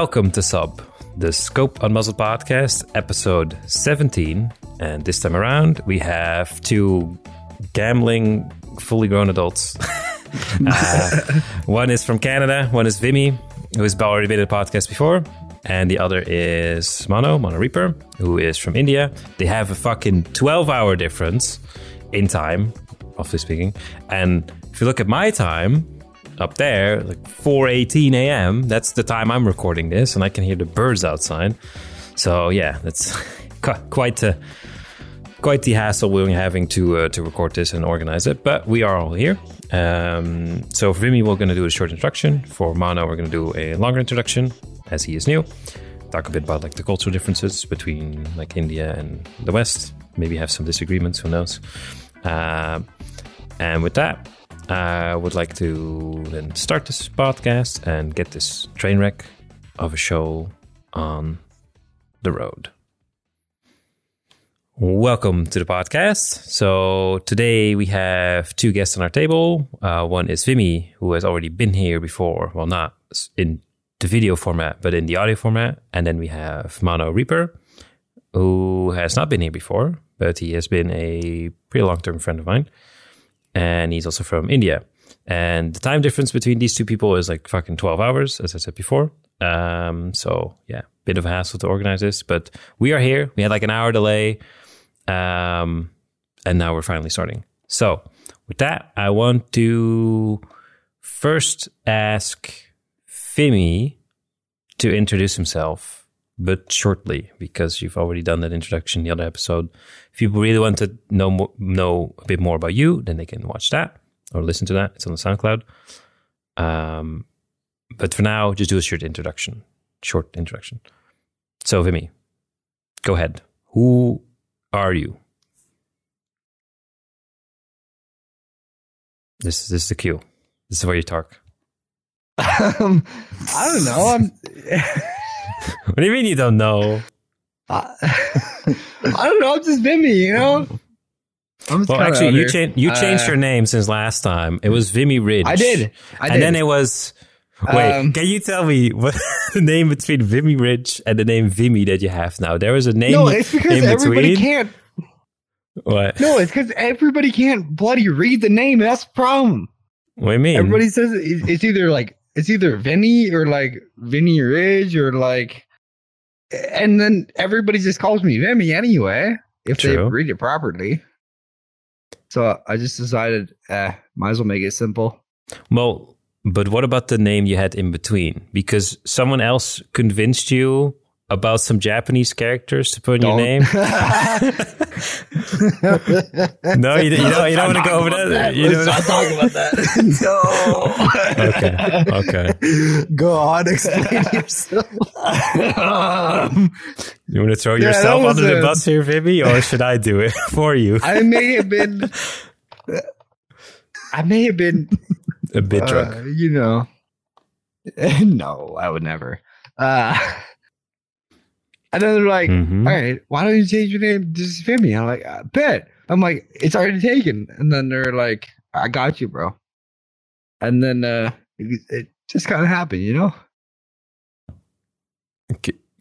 Welcome to SUP, the Scope Unmuzzled podcast, episode 17. And this time around, we have two gambling, fully grown adults. uh, one is from Canada, one is Vimy, who has already been in the podcast before. And the other is Mono, Mono Reaper, who is from India. They have a fucking 12 hour difference in time, roughly speaking. And if you look at my time, up there, like 4:18 a.m. That's the time I'm recording this, and I can hear the birds outside. So yeah, that's quite the quite the hassle we're having to uh, to record this and organize it. But we are all here. Um, so for Vimy, we're going to do a short introduction. For Mono, we're going to do a longer introduction, as he is new. Talk a bit about like the cultural differences between like India and the West. Maybe have some disagreements. Who knows? Uh, and with that, I would like to then start this podcast and get this train wreck of a show on the road. Welcome to the podcast. So today we have two guests on our table. Uh, one is Vimy, who has already been here before. Well, not in the video format, but in the audio format. And then we have Mono Reaper, who has not been here before, but he has been a pretty long-term friend of mine and he's also from India. And the time difference between these two people is like fucking 12 hours, as I said before. Um, so yeah, bit of a hassle to organize this, but we are here. We had like an hour delay. Um, and now we're finally starting. So with that, I want to first ask Vimy to introduce himself, but shortly, because you've already done that introduction in the other episode. If people really want to know know a bit more about you, then they can watch that or listen to that. It's on the SoundCloud. Um, but for now, just do a short introduction. Short introduction. So, Vimy, go ahead. Who are you? This, this is the cue. This is where you talk. Um, I don't know. I'm, what do you mean you don't know? I, I don't know. I'm just Vimy, you know. I'm just Well, actually, you changed you changed Uh, your name since last time. It was Vimy Ridge. I did. I and did. then it was. Wait, Um, can you tell me what the name between Vimy Ridge and the name Vimy that you have now? There was a name no, it's because in everybody between. can't. What? No, it's because everybody can't bloody read the name. That's the problem. What do you mean? Everybody says it's either like it's either Vinny or like Vinny Ridge or like, and then everybody just calls me Vimy anyway if they read it properly. So I just decided, eh, might as well make it simple. Well, but what about the name you had in between? Because someone else convinced you about some Japanese characters to put in your Don't- name. No, you, you don't. You don't want to go over that. You Let's don't- not talk about that. no. Okay, okay. Go on, explain yourself. um, You want to throw Yeah, yourself was under the bus here, Vivi, or should I do it for you? I may have been. I may have been. A bit uh, drunk. you know. no, I would never. Uh, and then they're like, Mhm. all right, why don't you change your name to Vimy? I'm like, I bet. I'm like, it's already taken. And then they're like, I got you, bro. And then uh, it, it just kind of happened, you know?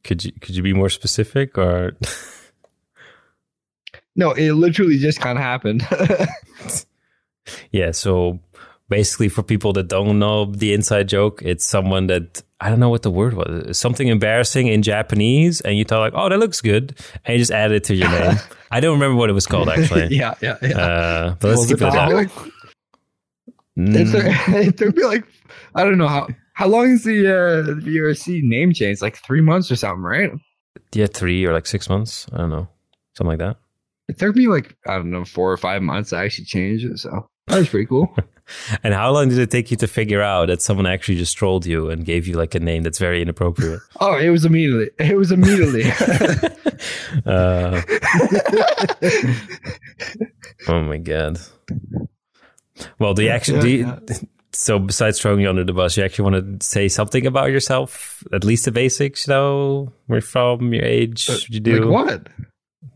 Could you could you be more specific, or No, it literally just kind of happened. yeah? So basically, for people that don't know the inside joke, it's someone that I don't know what the word was. Something embarrassing in Japanese, and you thought like, "Oh, that looks good," and you just add it to your name. I don't remember what it was called actually. yeah, yeah, yeah. Uh, but let's keep it it at that. like, it, Mm, took, it took me like I don't know how how long is the uh, VRC name change? Like three months or something, right? yeah, three or like six months. I don't know, something like that. It took me like I don't know four or five months to actually change it, so that was pretty cool. And how long did it take you to figure out that someone actually just trolled you and gave you like a name that's very inappropriate? oh, it was immediately. It was immediately. uh, oh my god. Well, do you actually so besides throwing you under the bus, you actually want to say something about yourself? At least the basics, you know, where you're from, your age, what you do, like what?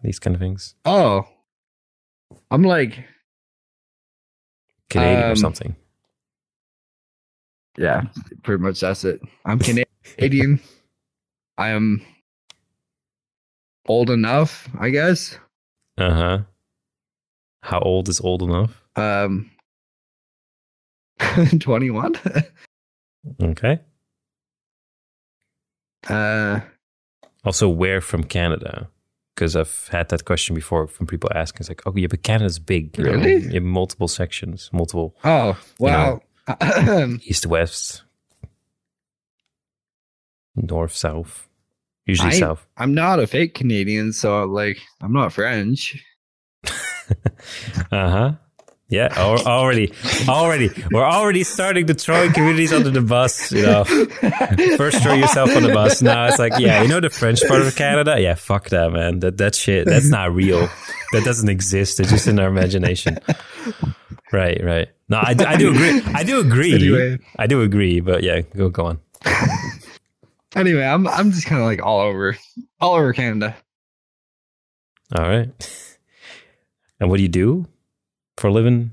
these kind of things. Oh, I'm like Canadian or Um, something. yeah, pretty much that's it. I'm Canadian. I am old enough, I guess. Uh huh. How old is old enough? Um, 21. Okay. uh, Also, where from Canada? Because I've had that question before from people asking. It's like, oh, yeah, but Canada's big. You know? Really? You have multiple sections, multiple oh, wow. east, west, north, south. Usually I- south. I'm not a fake Canadian, so like, I'm not French. Uh huh. Yeah, already, already, we're already starting to throw communities under the bus. You know, first throw yourself on the bus. Now it's like, yeah, you know the French part of Canada. Yeah, fuck that, man. That that shit. That's not real. That doesn't exist. It's just in our imagination. Right, right. No, I, do- I do agree. I do agree. Anyway. I do agree. But yeah, go go on. Anyway, I'm I'm just kind of like all over, all over Canada. All right. And what do you do for a living?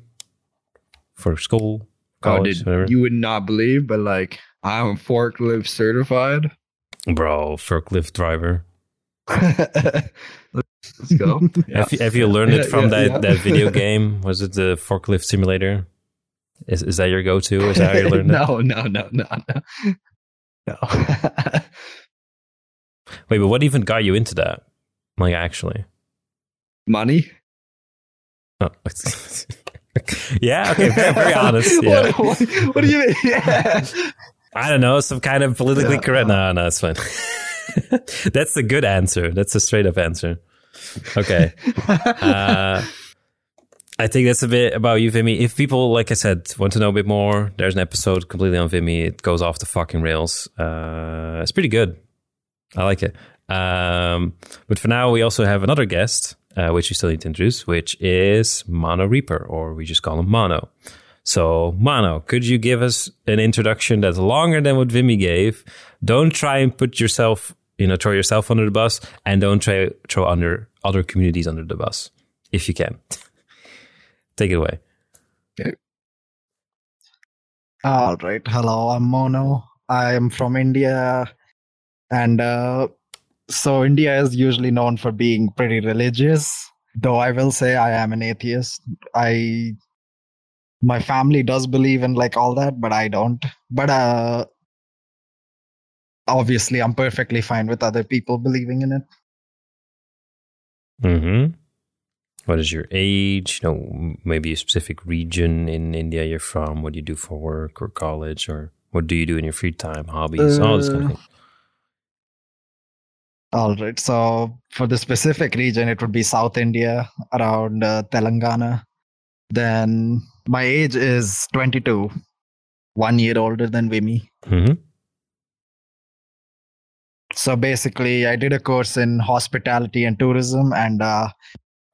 For school, Oh, college, dude, whatever. you would not believe, but like, I'm forklift certified. Bro, forklift driver. Let's go. Yeah. Have, you, have you learned it from yeah, that, yeah. that video game? Was it the forklift simulator? Is is that your go to? Is that how you learned it? no, no, no, no, no. No. Wait, but what even got you into that? Like actually? Money? Oh. yeah. Okay. Very, very honest. Yeah. what, what, what do you mean? Yeah. I don't know. Some kind of politically Yeah. correct. No, no, it's fine. That's a good answer. That's a straight up answer. Okay. uh, I think that's a bit about you, Vimy. If people, like I said, want to know a bit more, there's an episode completely on Vimy. It goes off the fucking rails. Uh, it's pretty good. I like it. Um, but for now, we also have another guest, uh, which you still need to introduce, which is Mono Reaper, or we just call him Mono. So, Mono, could you give us an introduction that's longer than what Vimy gave? Don't try and put yourself, you know, throw yourself under the bus, and don't try throw under other communities under the bus, if you can. Take it away. Okay. All right. Hello, I'm Mono. I am from India. And uh, so, India is usually known for being pretty religious, though I will say I am an atheist. I. My family does believe in like all that, but I don't. But uh, obviously, I'm perfectly fine with other people believing in it. Mm-hmm. What is your age? You know, maybe a specific region in India you're from. What do you do for work or college, or what do you do in your free time, hobbies, all this kind of Uh, thing. All right. So for the specific region, it would be South India, around uh, Telangana. Then my age is 22, one year older than Vimy. Mm-hmm. So basically, I did a course in hospitality and tourism, and uh,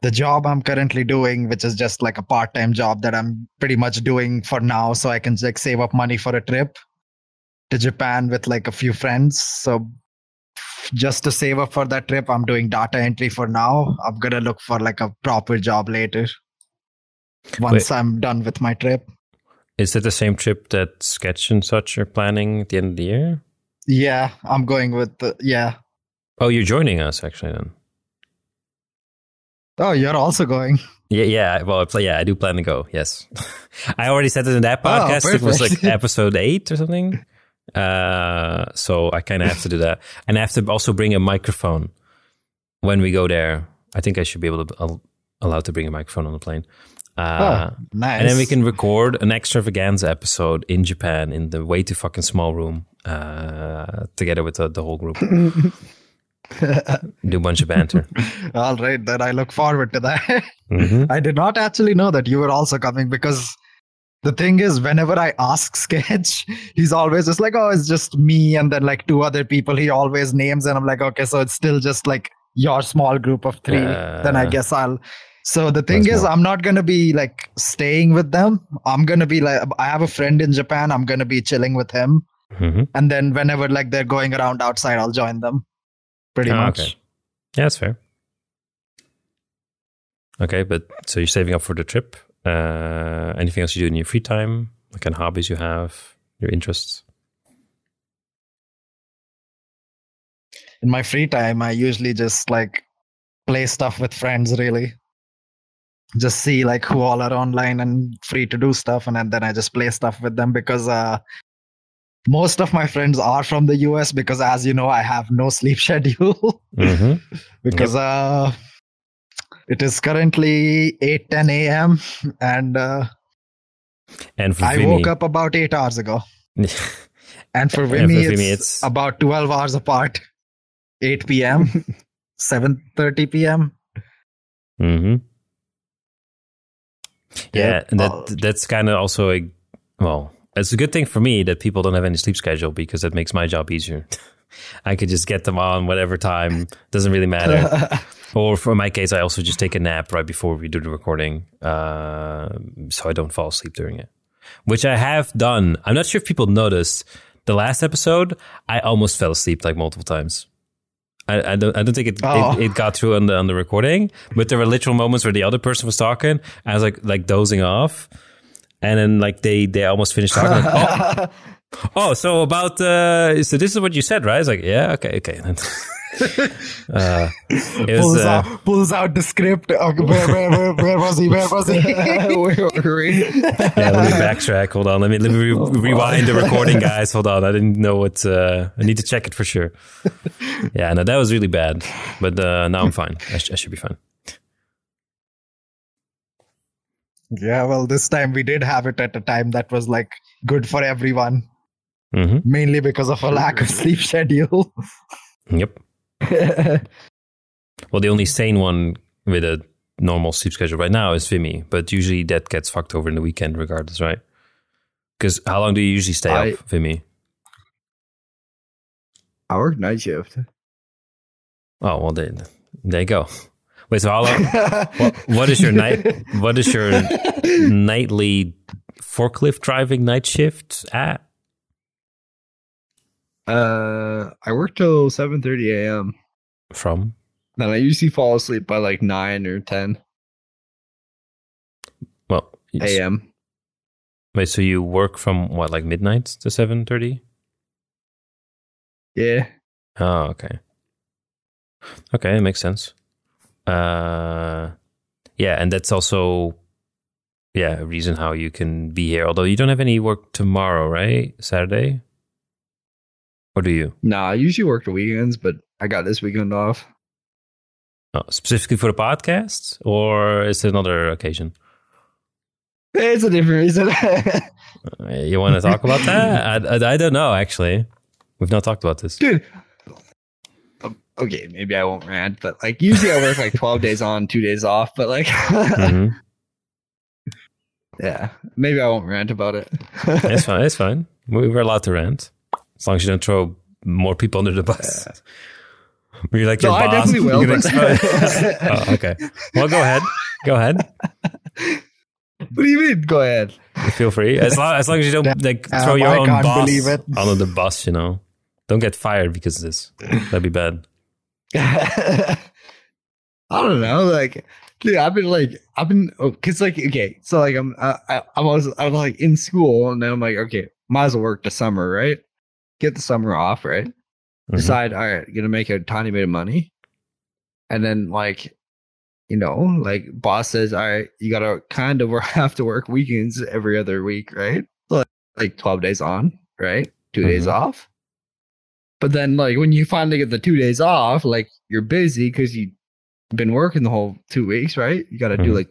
the job I'm currently doing, which is just like a part-time job that I'm pretty much doing for now, so I can like save up money for a trip to Japan with like a few friends. So just to save up for that trip, I'm doing data entry for now. I'm gonna look for like a proper job later once I'm done with my trip. Is it the same trip that Sketch and such are planning at the end of the year? Yeah, I'm going with the yeah. Oh, you're joining us actually then. Oh, you're also going. Yeah, yeah. Well, I play, yeah, I do plan to go. Yes, I already said it in that Oh, podcast. it was like episode eight or something. Uh, so I kind of have to do that, and I have to also bring a microphone when we go there. I think I should be able to al- allowed to bring a microphone on the plane. Uh, oh, nice. And then we can record an extravaganza episode in Japan in the way too fucking small room uh, together with the, the whole group. Do a bunch of banter. All right, then I look forward to that. hmm I did not actually know that you were also coming because the thing is, whenever I ask Sketch, he's always just like, oh, it's just me and then like two other people he always names. And I'm like, okay, so it's still just like your small group of three. then I Uh, guess I'll. So the thing is, more- I'm not going to be like staying with them. I'm going to be like, I have a friend in Japan. I'm going to be chilling with him. hmm And then whenever like they're going around outside, I'll join them. Pretty Ah, much. okay. Yeah, that's fair. Okay, but so you're saving up for the trip. Uh, anything else you do in your free time? What kind of hobbies you have? Your interests? in my free time, I usually just like play stuff with friends. Really, just see like who all are online and free to do stuff, and then I just play stuff with them because uh, most of my friends are from the US because as you know I have no sleep schedule hmm because uh it is currently 8 10 a.m and uh, And for I Vimy, woke up about 8 hours ago and for Vimy, it's, it's- about 12 hours apart 8 p.m 7:30 p.m hmm Yeah, Yep. and that that's kind of also a well, it's a good thing for me that people don't have any sleep schedule because that makes my job easier. I could just get them on whatever time, doesn't really matter. or for my case, I also just take a nap right before we do the recording, uh, so I don't fall asleep during it. Which I have done. I'm not sure if people noticed the last episode. I almost fell asleep like multiple times. I, I don't. I don't think it, Oh. it it got through on the on the recording, but there were literal moments where the other person was talking. I was like like dozing off, and then like they they almost finished talking. like, oh, oh, so about uh, so this is what you said, right? I was like, yeah, okay, okay. uh, it was, pulls, uh, out, pulls out the script uh, where, where, where, where was he where was he Where were we? yeah, let me backtrack. Hold on. Let me let me re- rewind the recording, guys. Hold on. I didn't know what. Uh, I need to check it for sure. Yeah, no, that was really bad. But uh, now I'm fine. I, sh- I should be fine. yeah well this time we did have it at a time that was like good for everyone hmm mainly because of a lack of sleep schedule Yep. Well, the only sane one with a normal sleep schedule right now is Vimy, but usually that gets fucked over in the weekend, regardless, right? Because how long do you usually stay I- up, Vimy? I work night shift. Oh well, then there you go. Wait, so how long? what, what is your night? What is your nightly forklift driving night shift at? Uh, I work till seven thirty a.m. From? Then I usually fall asleep by like nine or ten Well, a.m. wait. So you work from what, like midnight to seven thirty? Yeah, Oh, okay. Okay, it makes sense. Uh, yeah, and that's also yeah a reason how you can be here. Although you don't have any work tomorrow, right? Saturday, or do you? nah. I usually work the weekends, but I got this weekend off. Oh, specifically for the podcast, or is it another occasion? It's a different reason. Uh, You want to talk about that? I, I, I don't know. Actually, we've not talked about this. dude. Um, Okay, maybe I won't rant, but like usually I work like twelve days on, two days off. But like, hmm yeah, maybe I won't rant about it. It's fine. It's fine. We- We're allowed to rant as long as you don't throw more people under the bus. We're like No, your I boss. definitely will, but- oh, okay. Well, go ahead. Go ahead. what do you mean? Go ahead. Feel free. As long as, long as you don't like throw um, your I own boss under the bus. You know, don't get fired because of this. That'd be bad. I don't know. Like, dude, I've been like, I've been, oh, cause like, okay, so like, I'm, I, I, I was, I was like in school, and then I'm like, okay, might as well work the summer, right? Get the summer off, right? Mhm. Decide, all right, gonna make a tiny bit of money, and then like, you know, like boss says, all right, you gotta kind of work, have to work weekends every other week, right? So like, like twelve days on, right? 2 days Mhm. off. But then, like, when you finally get the two days off, like, you're busy because you've been working the whole two weeks, right? You got to do, like,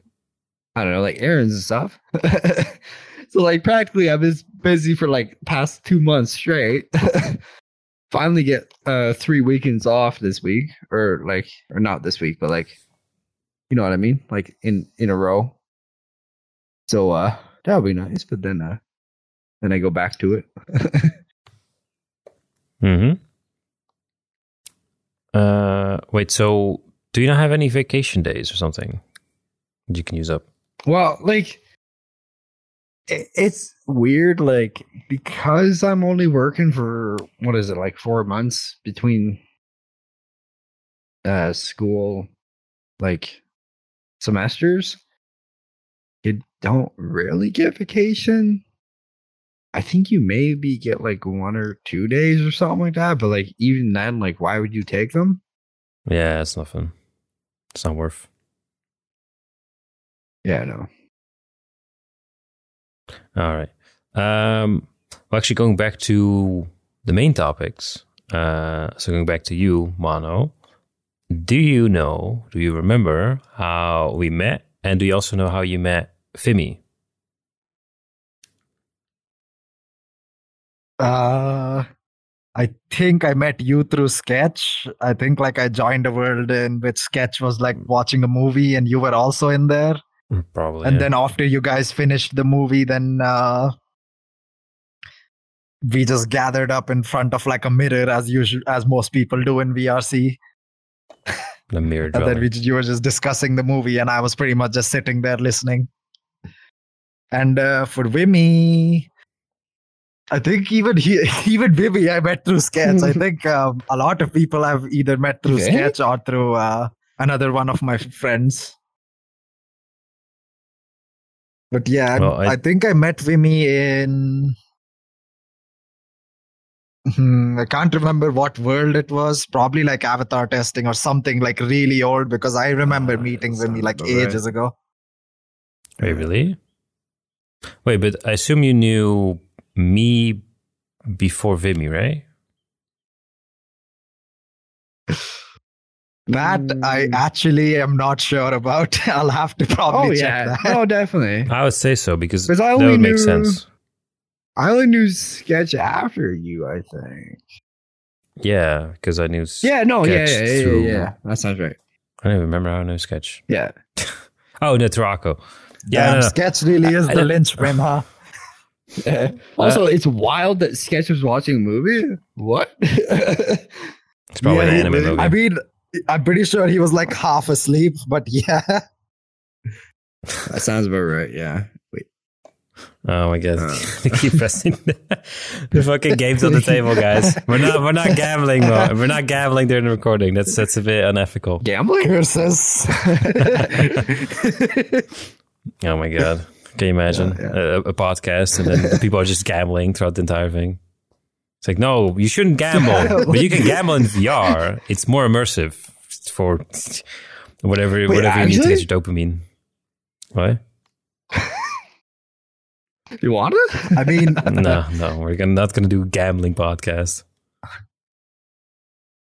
I don't know, like errands and stuff. so, like, practically, I've was busy for like past two months straight. finally get uh three weekends off this week, or like, or not this week, but like, you know what I mean? Like, in in a row. So, uh, that would be nice. But then, uh, then I go back to it. hmm Uh, wait. So, do you not have any vacation days or something that you can use up? Well, like it's weird, like because I'm only working for what is it, like four months between uh school like semesters. You don't really get vacation. I think you maybe get like one or two days or something like that. But like even then, like why would you take them? Yeah, it's nothing. It's not worth. Yeah, no. All right. Um, well, actually, going back to the main topics. Uh, so going back to you, Mono. Do you know? Do you remember how we met? And do you also know how you met Vimy? Uh, I think I met you through Sketch. I think like I joined a world in which Sketch was like watching a movie and you were also in there. Probably. and yeah. then after you guys finished the movie, then uh, we just gathered up in front of like a mirror as usual, as most people do in VRC. the mirror And then we, you were just discussing the movie, and I was pretty much just sitting there listening. And uh, for Vimy, I think even he, even Vimy, I met through Sketch. I think um, a lot of people I've either met through Okay. Sketch or through uh, another one of my friends. But yeah, I- Well, I- I, think I met Vimy in. Hmm, I can't remember what world it was. Probably like avatar testing or something like really old because I remember Ah, meeting Vimy like about right. ages ago. Wait, really? Wait, but I assume you knew me before Vimy, right? That I Mm. actually am not sure about. I'll have to probably oh check yeah, that. no, definitely. I would say so because Because I that only would make knew- sense. I only knew sketch after you. I think. Yeah, because I knew. Yeah, no, yeah, Sketch yeah, yeah, through- yeah. That sounds right. I don't even remember how I knew Sketch. Yeah. Oh, no, Taraco. Yeah, Damn, no, no. sketch really is I the don't- linchpin, huh? also, it's wild that Sketch was watching a movie. What? It's probably Yeah, an anime movie. I mean, I'm pretty sure he was like half asleep, but yeah. that sounds about right. Yeah. Wait. oh my god! Uh. keep pressing the, the fucking games on the table, guys. We're not. We're not gambling. Mo. We're not gambling during the recording. That's that's a bit unethical. Gambling? Curses. Oh my god! Can you imagine Yeah, A, a podcast and then people are just gambling throughout the entire thing? It's like, no, you shouldn't gamble, but you can gamble in VR. It's more immersive for whatever whatever you need to get your dopamine. What? You want it? I mean, No, no, we're gonna, not going to do a gambling podcast.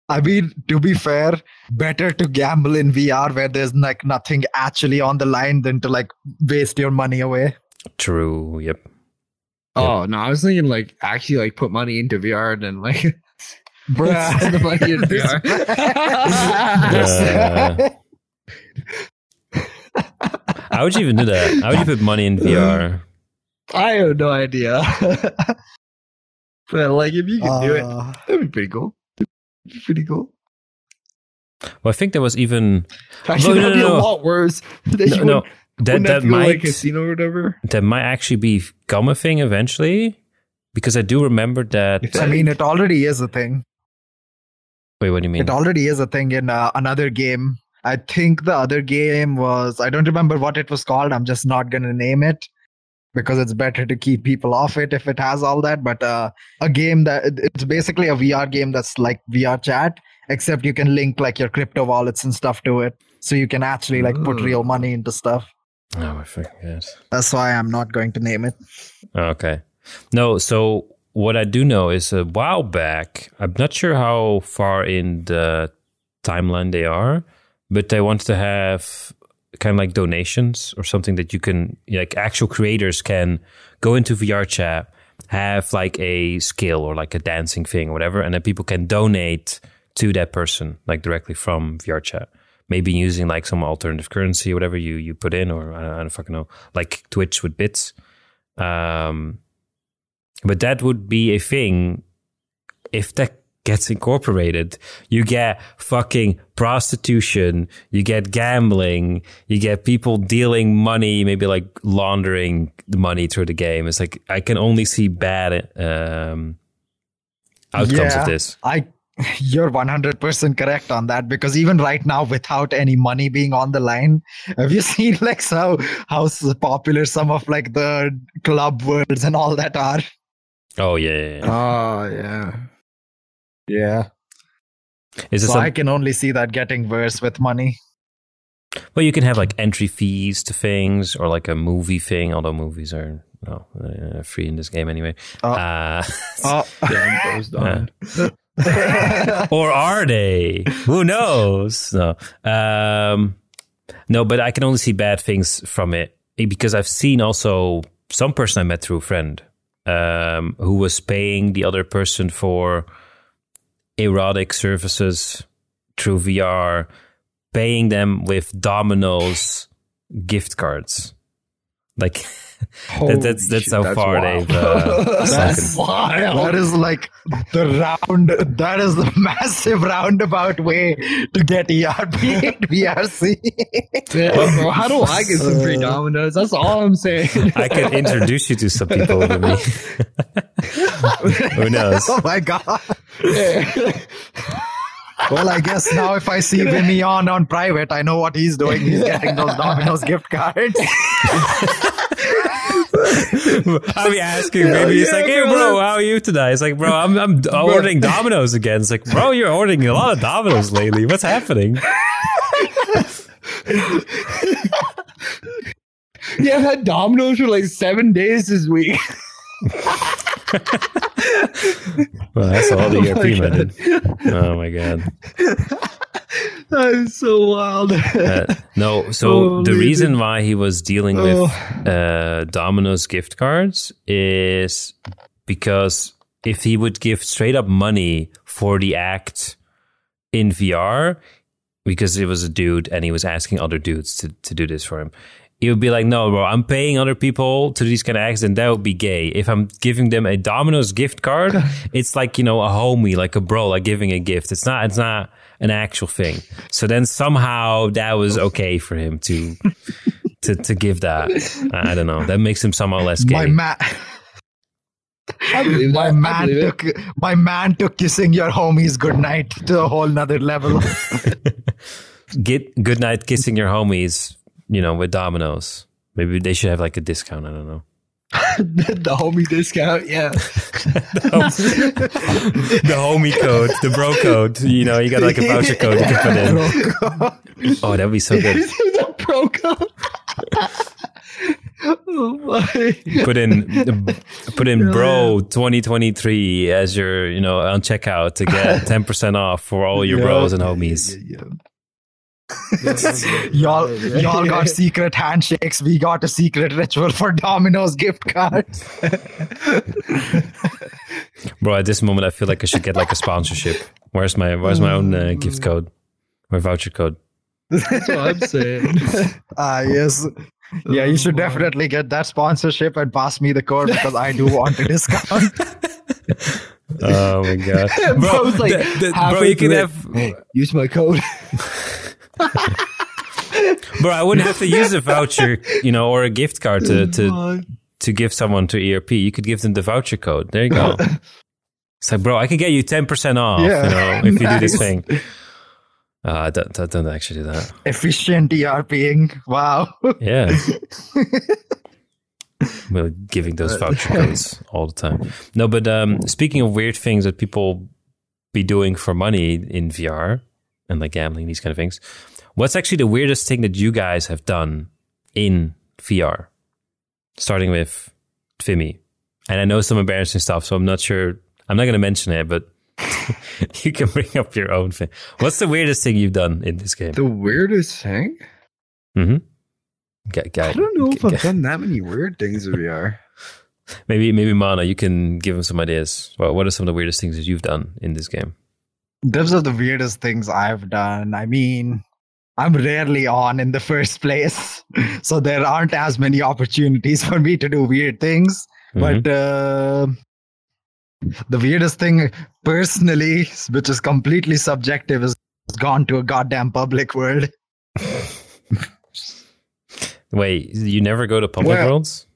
I mean, to be fair, better to gamble in VR where there's like nothing actually on the line than to like waste your money away. True. Yep. Oh no, I was thinking like actually like put money into VR and then like Bruh. spend the money in VR. Uh, how would you even do that? How would you put money in VR? I have no idea. but like if you could do it, Uh, that'd be pretty cool. That'd be pretty cool. Well, I think there was even Actually, no, that'd be no, a lot worse. That no, you no that that to go like casino or whatever. that might actually become a thing eventually because I do remember that. I mean, it already is a thing. Wait, what do you mean? It already is a thing in uh, another game. I think the other game was, I don't remember what it was called. I'm just not going to name it because it's better to keep people off it if it has all that. But uh, a game that it's basically a VR game that's like VR chat, except you can link like your crypto wallets and stuff to it. So you can actually like put real money into stuff. Oh, I forget. That's why I'm not going to name it. Oh, okay. No, so what I do know is a while back, I'm not sure how far in the timeline they are, but they wanted to have kind of like donations or something that you can, like actual creators can go into VR chat, have like a skill or like a dancing thing or whatever, and then people can donate to that person, like directly from VR chat. Maybe using like some alternative currency, whatever you, you put in, or I don't, I don't fucking know, like Twitch with bits. Um, but that would be a thing if that gets incorporated. You get fucking prostitution, you get gambling, you get people dealing money, maybe like laundering the money through the game. It's like I can only see bad um, outcomes Yeah. of this. I you're 100% correct on that because even right now without any money being on the line have you seen like how how popular some of like the club worlds and all that are Oh yeah, yeah, yeah. Oh yeah. Yeah. Is it So some, I can only see that getting worse with money. well, you can have like entry fees to things or like a movie thing. Although movies are no uh, free in this game anyway. Oh. Uh, Oh, Damn, goes down. Or are they? Who knows? No. Um, no, but I can only see bad things from it because I've seen also some person I met through a friend um, who was paying the other person for erotic services through VR, paying them with Domino's gift cards. Like that, that's that's how Holy far they've uh, That's sunken. wild. that is like the round. That is the massive roundabout way to get ERP in VRC. Yeah, bro, how do I get some free dominoes? That's all I'm saying. I could introduce you to some people with me. Who knows? oh my god. Yeah. Well, I guess now if I see Vimy on on private, I know what he's doing. He's getting those Domino's gift cards. I'll be asking, maybe it's yeah, like, hey, bro. bro, how are you today? It's like, bro, I'm, I'm ordering Domino's again. It's like, bro, you're ordering a lot of Domino's lately. What's happening? yeah, I've had dominoes for like seven days this week. Well, that's all the Oh my. Oh my god. That is so wild. Uh, no, so the Holy reason why he was dealing with Oh. uh, Domino's gift cards is because if he would give straight up money for the act in VR, because it was a dude and he was asking other dudes to, to do this for him, he would be like, no, bro, I'm paying other people to do these kind of acts, and that would be gay. If I'm giving them a Domino's gift card, it's like, you know, a homie, like a bro, like giving a gift. It's not, it's not an actual thing. So then somehow that was okay for him to to to give that. I I don't know. That makes him somehow less gay. My man, I my man took my man took kissing your homies goodnight to a whole nother level. Get good night kissing your homies, you know, with Domino's. Maybe they should have like a discount. I don't know. the homie discount. Yeah. the homie code, the bro code. You know, you got like a voucher code you can put in. Oh, that'd be so good. the pro code. oh my. Put in put in bro 2023 as your, you know, on checkout to get 10% off for all your Yeah. bros and homies. y'all, y'all got secret handshakes. We got a secret ritual for Domino's gift cards. Bro, at this moment, I feel like I should get like a sponsorship. Where's my Where's my own uh, gift code or voucher code? That's what I'm saying. Ah, yes. Yeah, you should definitely get that sponsorship and pass me the code because I do want a discount. Oh my god, bro! Bro's like, the- the- bro, you can it, have, Hey, use my code. bro. I wouldn't have to use a voucher, you know, or a gift card to to to give someone to ERP. You could give them the voucher code. There you go. It's like, bro, I can get you ten percent off. Yeah, you know, if you do this thing. Uh, don't, don't, don't actually do that. Efficient ERPing. Wow. Yeah. We're giving those voucher codes all the time. No, but um, speaking of weird things that people be doing for money in VR and like gambling, these kind of things, what's actually the weirdest thing that you guys have done in VR? Starting with Vimy. And I know some embarrassing stuff, so I'm not sure. I'm not going to mention it, but you can bring up your own thing. What's the weirdest thing you've done in this game? The weirdest thing? Mm-hmm. G- guy- I don't know if I've done that many weird things in VR. Maybe, maybe Mono, you can give him some ideas. What, what are some of the weirdest things that you've done in this game? Those are the weirdest things I've done. I mean, I'm rarely on in the first place. So there aren't as many opportunities for me to do weird things. Mhm. But uh, the weirdest thing, personally, which is completely subjective, is gone to a goddamn public world. wait, you never go to public Well- worlds?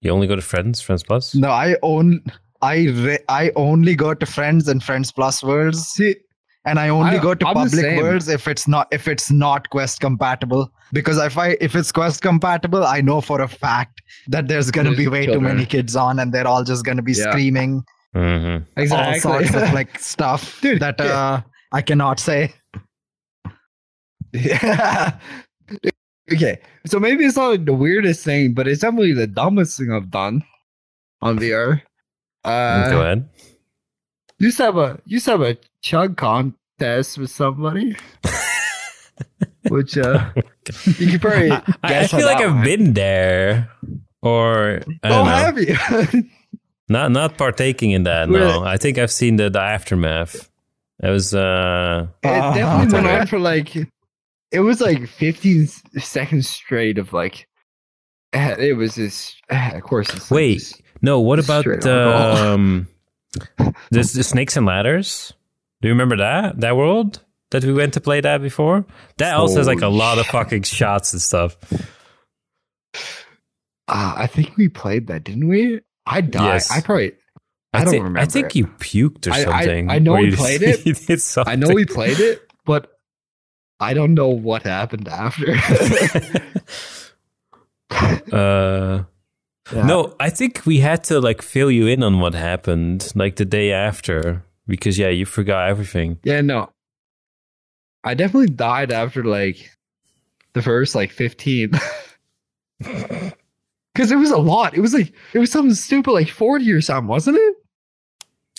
You only go to Friends, Friends Plus? No, I own. I re- I only go to friends and friends plus worlds. See, and I only I- go to I'm public worlds if it's not if it's not Quest compatible. Because if I if it's Quest compatible, I know for a fact that there's gonna There's be way too many kids on, and they're all just gonna be Yeah. screaming hmm all sorts of like stuff Dude, that yeah. uh, I cannot say. Yeah. okay, so maybe it's not like the weirdest thing, but it's definitely the dumbest thing I've done on VR. Uh, Go ahead. used to have a used to have a chug contest with somebody, which uh, you could probably. I, I guess feel like I've went. been there, or I Oh, don't know. have you? Not not partaking in that. Really? No, I think I've seen the, the aftermath. It was uh it Uh, definitely went on for like it was like 15 s- seconds straight of like eh, it was just eh, of course it's like Wait. just- no. What about um this the snakes and ladders? Do you remember that that world that we went to play that before? That also has like a lot of fucking shots and stuff. Ah, I think we played that didn't we I died Yes. I probably I, don't thi- remember I think it. you puked or I- I- something. I know we played it. I know we played it but I don't know what happened after uh Yeah. No, I think we had to like fill you in on what happened like the day after because yeah, you forgot everything. Yeah, no. I definitely died after like the first like 15. Cause it was a lot. It was like it was something stupid like 40 or something, wasn't it?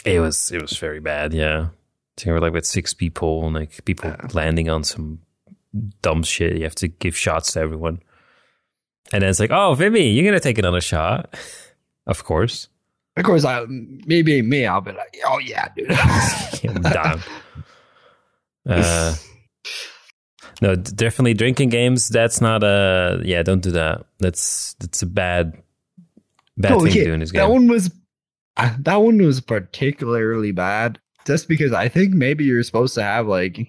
It was it was very bad, yeah. I think we were like with six people and like people Yeah. landing on some dumb shit. You have to give shots to everyone. And then it's like, oh, Vimy, you're gonna take another shot. Of course. Of course, I maybe me, I'll be like, oh yeah, dude. I'm down. Uh, no, definitely drinking games. That's not a yeah. Don't do that. That's that's a bad bad No, thing to do in this game. That one was uh, that one was particularly bad. Just because I think maybe you're supposed to have like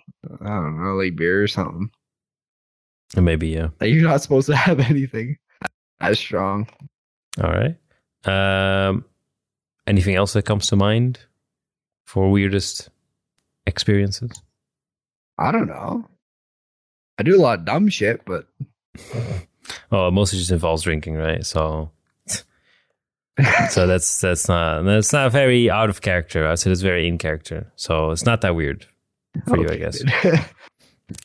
I don't know, like beer or something. Maybe yeah. Like you're not supposed to have anything as strong. All right. Um, anything else that comes to mind for weirdest experiences? I don't know. I do a lot of dumb shit, but Oh, it mostly just involves drinking, right? So, so that's that's not that's not very out of character. I said it's very in character. So it's not that weird for you, I guess.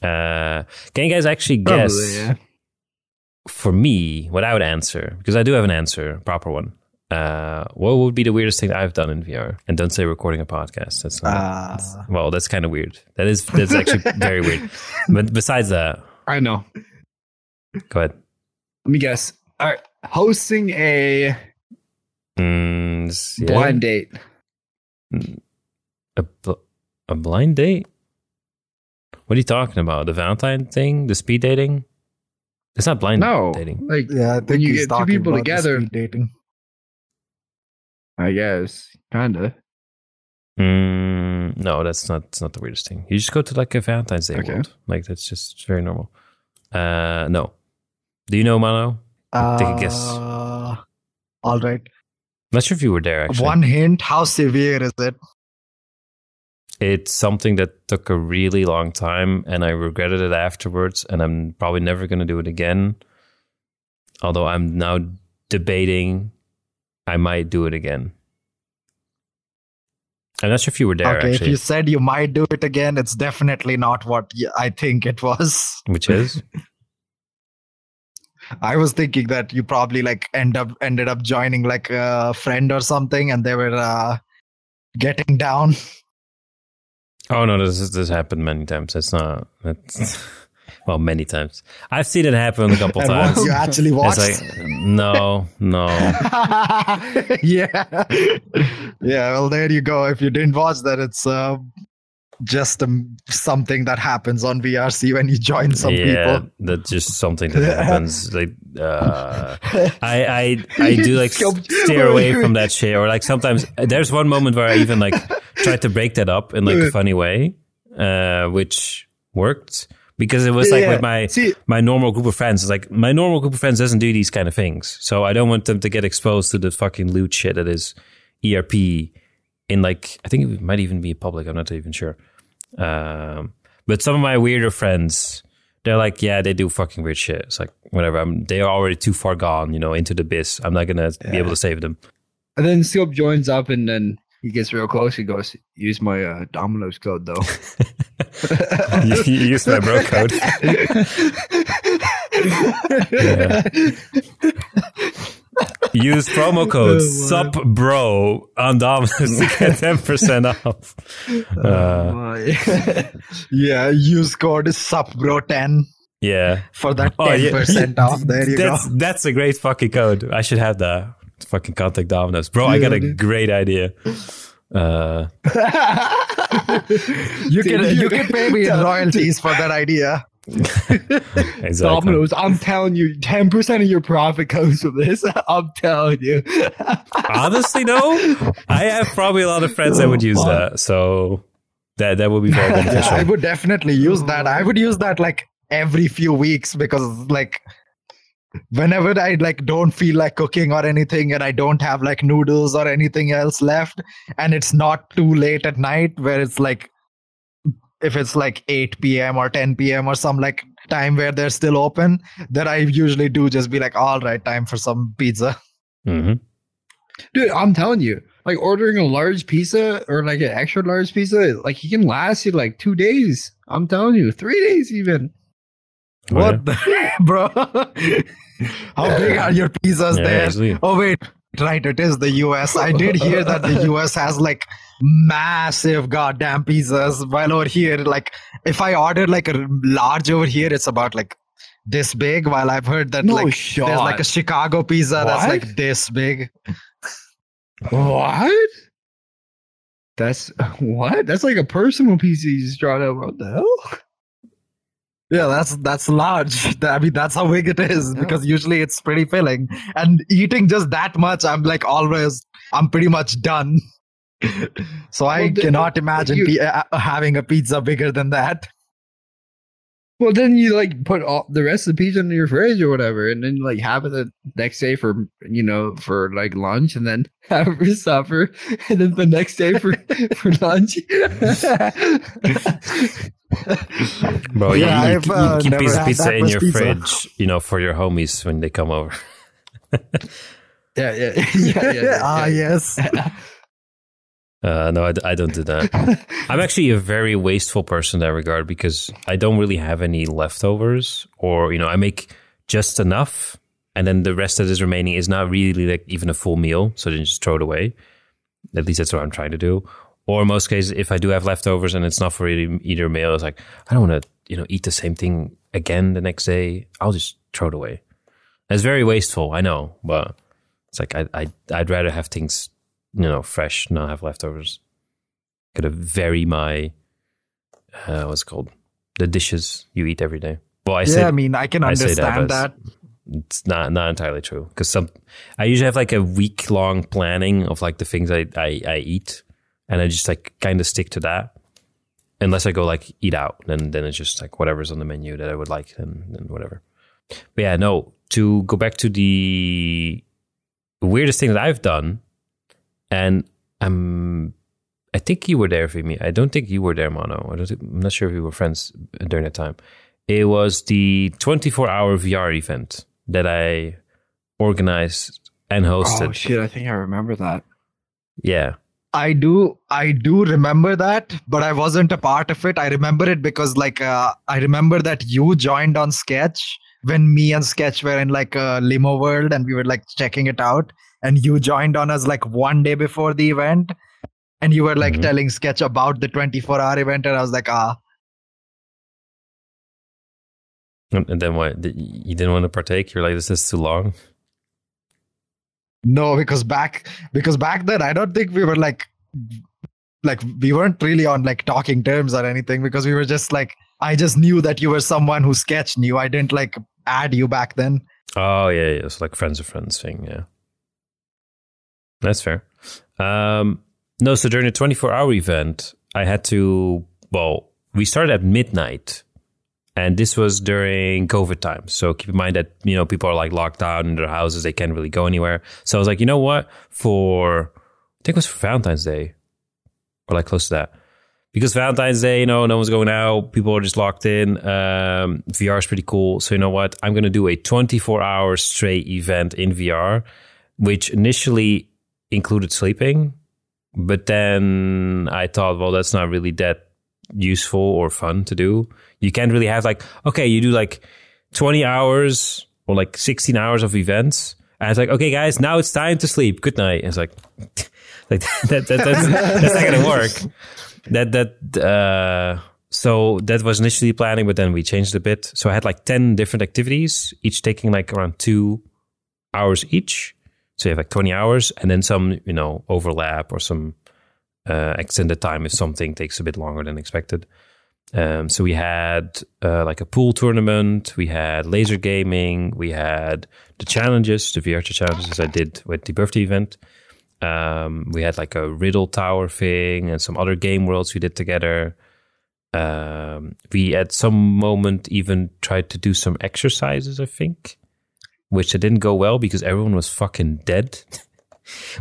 Uh, can you guys actually Probably, guess yeah. for me what I would answer? Because I do have an answer, a proper one. Uh, what would be the weirdest thing I've done in VR? And don't say recording a podcast. That's not, Uh, that's- well, that's kind of weird. That is that's actually very weird. But besides that, I know. go ahead. Let me guess. All right, hosting a Mm, yeah. blind date. A, bl- a blind date? What are you talking about? The Valentine thing? The speed dating? It's not blind No, dating. like yeah, I think when you he's get two people about together. speed dating. I guess kinda. Mm, no, that's not. That's not the weirdest thing. You just go to like a Valentine's Day Okay. world. Like that's just very normal. Uh, no. Do you know Mono? Take a guess. Uh, all right. Not sure if you were there. Actually, One hint. How severe is it? It's something that took a really long time, and I regretted it afterwards. And I'm probably never going to do it again. Although I'm now debating, I might do it again. I'm not sure if you were there. okay, if you said you might do it again, it's definitely not what I think it was. which is I was thinking that you probably like end up ended up joining like a friend or something, and they were uh, getting down. Oh no, this this happened many times. It's not. It's, well, many times. I've seen it happen a couple times. you actually watched? It's like no, no. yeah, yeah. Well, there you go. If you didn't watch that, it's uh, just um, something that happens on VRC when you join some yeah, people. that's just something that happens. Like, uh, I, I, I do like steer away from that shit. Or like sometimes there's one moment where I even like tried to break that up in like a funny way, uh, which worked because it was like Yeah, with my see- my normal group of friends. It's like my normal group of friends doesn't do these kind of things, so I don't want them to get exposed to the fucking loot shit that is ERP. In like, I think it might even be public. I'm not even sure. Um, but some of my weirder friends, they're like, yeah, they do fucking weird shit. It's like whatever. I'm, they are already too far gone, you know, into the abyss. I'm not gonna be able to save them. And then Scope joins up and then he gets real close. He goes, use my uh, Domino's code though. you, you use my bro code. Use promo code Oh, SUPBRO on Domino's to get 10% off. Uh, My- Yeah, use code SUPBRO10 yeah. for that Oh, yeah. 10% off. There you That's, go. that's a great fucking code. I should have that. Fucking contact Domino's. Bro, I got a dude. great idea. Uh, You can you can pay me royalties for that idea. exactly. Domino's, I'm telling you, 10% of your profit comes from this. I'm telling you. Honestly, no. I have probably a lot of friends that would use that. So that, that would be very Yeah, beneficial. I would definitely use that. I would use that like every few weeks because like whenever I like don't feel like cooking or anything and I don't have like noodles or anything else left and it's not too late at night where it's like if it's like 8 p.m. or 10 p.m. or some like time where they're still open, then I usually do just be like, all right, time for some pizza. Mm-hmm. Dude, I'm telling you, like ordering a large pizza or like an extra large pizza, like he can last you like two days. I'm telling you, three days even. Oh, what, the, bro? How big are your pizzas Yeah, there? easily. Oh wait, right, it is the US. I did hear that the US has like massive goddamn pizzas. While over here, like if I order like a large over here, it's about like this big. While I've heard that No like shot. there's like a Chicago pizza that's like this big. What? That's what? That's like a personal pizza you just drawn out. What the hell? Yeah, that's that's large. I mean, that's how big it is because usually it's pretty filling. And eating just that much, I'm like always, I'm pretty much done. so I Well, the- cannot imagine you- pi- uh, having a pizza bigger than that. Well, then you like put all the rest of the pizza in your fridge or whatever, and then like have it the next day for you know for like lunch, and then have it for supper, and then the next day for for lunch. Bro, Yeah, you, you, I've, you uh, keep never pizza, pizza in your pizza. fridge, you know, for your homies when they come over. yeah, yeah, yeah, yeah, yeah, ah, yeah. yes. Uh, no, I don't do that. I'm actually a very wasteful person in that regard because I don't really have any leftovers, or you know, I make just enough, and then the rest that is remaining is not really like even a full meal, so then just throw it away. At least that's what I'm trying to do. Or in most cases, if I do have leftovers and it's not for either, either meal, it's like I don't want to, you know, eat the same thing again the next day. I'll just throw it away. That's very wasteful, I know, but it's like I, I I'd rather have things you know, fresh, not have leftovers. Gotta vary my uh, what's it called the dishes you eat every day. Well, I yeah, say I mean, I can I say that, understand that. it's not not entirely true because some I usually have like a week long planning of like the things I I, I eat, and I just like kind of stick to that. Unless I go like eat out, then then it's just like whatever's on the menu that I would like, and, and whatever. But yeah, no. To go back to the weirdest thing that I've done, and I'm I think you were there for me. I don't think you were there, Mono. I don't think, I'm not sure if we were friends during that time. It was the 24 hour VR event that I organized and hosted. Oh shit! I think I remember that. yeah. I do I do remember that, but I wasn't a part of it. I remember it because like uh, I remember that you joined on Sketch when me and Sketch were in like a limo world and we were like checking it out and you joined on us like one day before the event and you were like Mhm. telling Sketch about the 24 hour event and I was like ah And, then what? Did- You didn't want to partake? You're like, this is too long. no because back because back then I don't think we were like like we weren't really on like talking terms or anything because we were just like I just knew that you were someone who Sketch knew. I didn't like add you back then. Oh, yeah, yeah. It's like friends of friends thing. Yeah. That's fair. Um, no, so during the 24 hour event, I had to, well, we started at midnight. And this was during COVID time. So keep in mind that, you know, people are like locked down in their houses. They can't really go anywhere. So I was like, you know what? For, I think it was for Valentine's Day or like close to that. because Valentine's Day, you know, no one's going out. People are just locked in. Um, VR is pretty cool. So you know what? I'm going to do a 24 hour straight event in VR, which initially included sleeping, but then I thought, well, that's not really that useful or fun to do. You can't really have like, okay, you do like 20 hours or like 16 hours of events. And it's like, okay, guys, now it's time to sleep. Good night. And it's like, like that, that, that's, that's not going to work. That, that, uh, so that was initially planning, but then we changed a bit. So I had like 10 different activities, each taking like around two hours each. So you have like 20 hours and then some, you know, overlap or some uh, extended time if something takes a bit longer than expected. Um, so we had uh, like a pool tournament, we had laser gaming, we had the challenges, the VR challenges I did with the birthday event. Um, we had like a riddle tower thing and some other game worlds we did together. Um, we at some moment even tried to do some exercises, I think, which it didn't go well because everyone was fucking dead.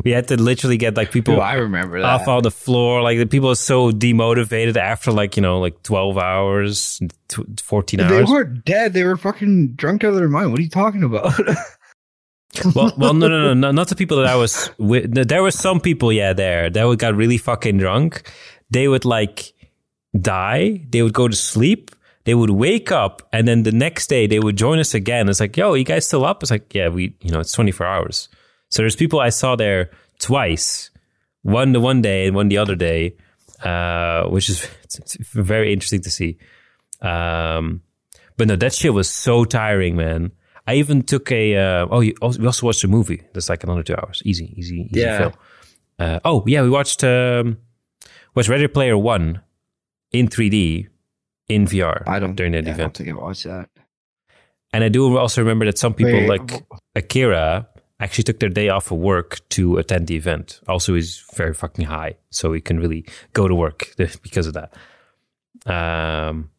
we had to literally get like people Oh, I remember that. off on the floor. Like the people are so demotivated after like you know like twelve hours, tw- fourteen they hours. weren't dead. They were fucking drunk out of their mind. What are you talking about? well, well, no, no, no, no, not the people that I was with. There were some people, yeah, there that would got really fucking drunk. They would like die. They would go to sleep. They would wake up, and then the next day they would join us again. It's like, yo, you guys still up? It's like, yeah, we, you know, it's twenty four hours. So there's people I saw there twice, one the one day and one the other day, uh, which is it's, it's very interesting to see. Um, but no, that shit was so tiring, man. I even took a. Uh, oh, you also, we also watched a movie. That's like another two hours. Easy, easy, easy Yeah. film. Uh, oh yeah, we watched. Um, was Ready Player One in 3D in VR I don't during that yeah, I don't event. think I watched that. And I do also remember that some people Wait, like Akira actually took their day off of work to attend the event. Also, he's very fucking high, so he can really go to work because of that. Um,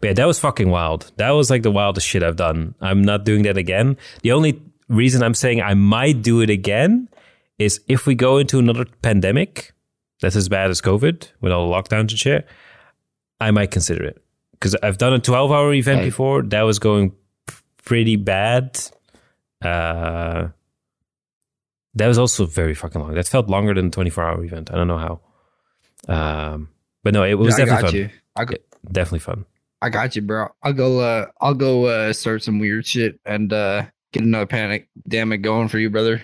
but yeah, that was fucking wild. That was like the wildest shit I've done. I'm not doing that again. The only reason I'm saying I might do it again is if we go into another pandemic that's as bad as COVID with all the lockdowns and shit, I might consider it. Because I've done a 12 hour event Hey. before. That was going pretty bad. Uh, that was also very fucking long. That felt longer than a 24 hour event. I don't know how. Um, but no, it was I definitely got fun. you. I got, Definitely fun. I got you, bro. I'll go. Uh, I'll go uh, start some weird shit and uh, get another panic. Damn it, going for you, brother.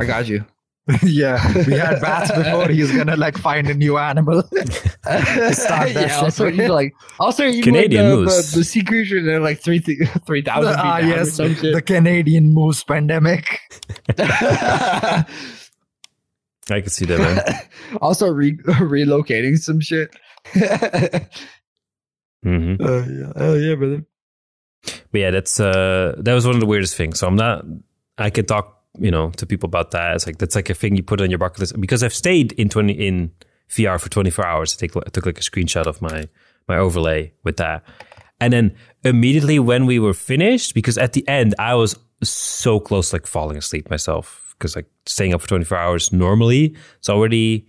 I got you. yeah, we had bats before. He's gonna like find a new animal. start that yeah, I'll shit start with. you like I'll you Canadian like, uh, moose. The, the sea creature. They're like three th- three thousand ah, down or yes, some the Canadian moose pandemic. I can see that, man. also re- relocating some shit. hmm Oh yeah, oh yeah, brother. But yeah, that's uh, that was one of the weirdest things. So I'm not. I could talk, you know, to people about that. It's like that's like a thing you put on your bucket list because I've stayed in twenty in VR for 24 hours. I, take, I took like a screenshot of my my overlay with that, and then immediately when we were finished, because at the end I was so close, like falling asleep myself, because like staying up for 24 hours normally it's already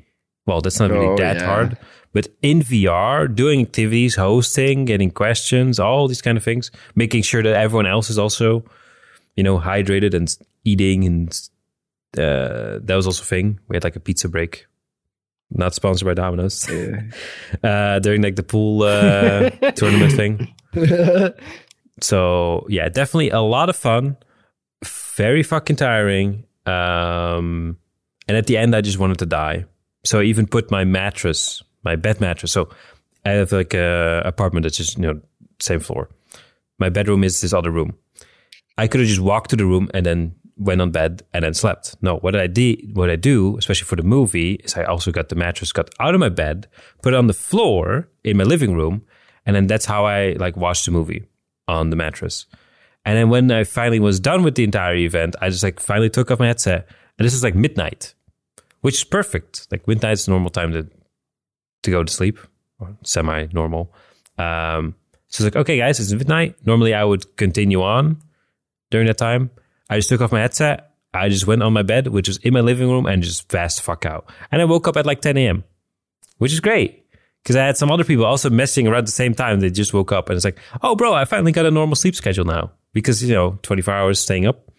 well, that's not really Oh, that yeah. hard. But in VR, doing activities, hosting, getting questions, all these kind of things, making sure that everyone else is also, you know, hydrated and eating, and uh, that was also a thing. We had like a pizza break, not sponsored by Domino's, uh, during like the pool uh, tournament thing. So yeah, definitely a lot of fun, very fucking tiring. Um, and at the end, I just wanted to die. So I even put my mattress, my bed mattress. So I have like a apartment that's just you know same floor. My bedroom is this other room. I could have just walked to the room and then went on bed and then slept. No, what I did, what I do, especially for the movie, is I also got the mattress got out of my bed, put it on the floor in my living room, and then that's how I like watched the movie on the mattress. And then when I finally was done with the entire event, I just like finally took off my headset, and this is like midnight, which is perfect. Like midnight's the normal time to to go to sleep, or semi normal. Um, so it's like, okay, guys, it's midnight. Normally, I would continue on during that time. I just took off my headset. I just went on my bed, which was in my living room, and just fast fuck out. And I woke up at like 10 a.m. which is great. Because I had some other people also messing around the same time. They just woke up and it's like, oh, bro, I finally got a normal sleep schedule now. Because, you know, 24 hours staying up,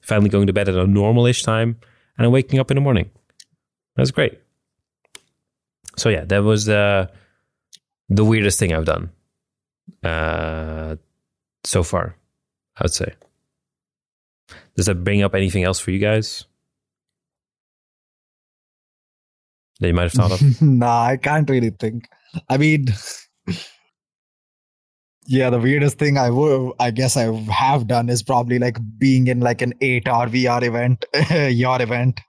finally going to bed at a normal ish time, and I'm waking up in the morning. That's great. So, yeah, that was uh, the weirdest thing I've done uh, so far, I would say. Does that bring up anything else for you guys? that you might have thought of? nah, I can't really think. I mean, yeah, the weirdest thing I would, I guess I have done is probably like being in like an eight-hour VR event, your event.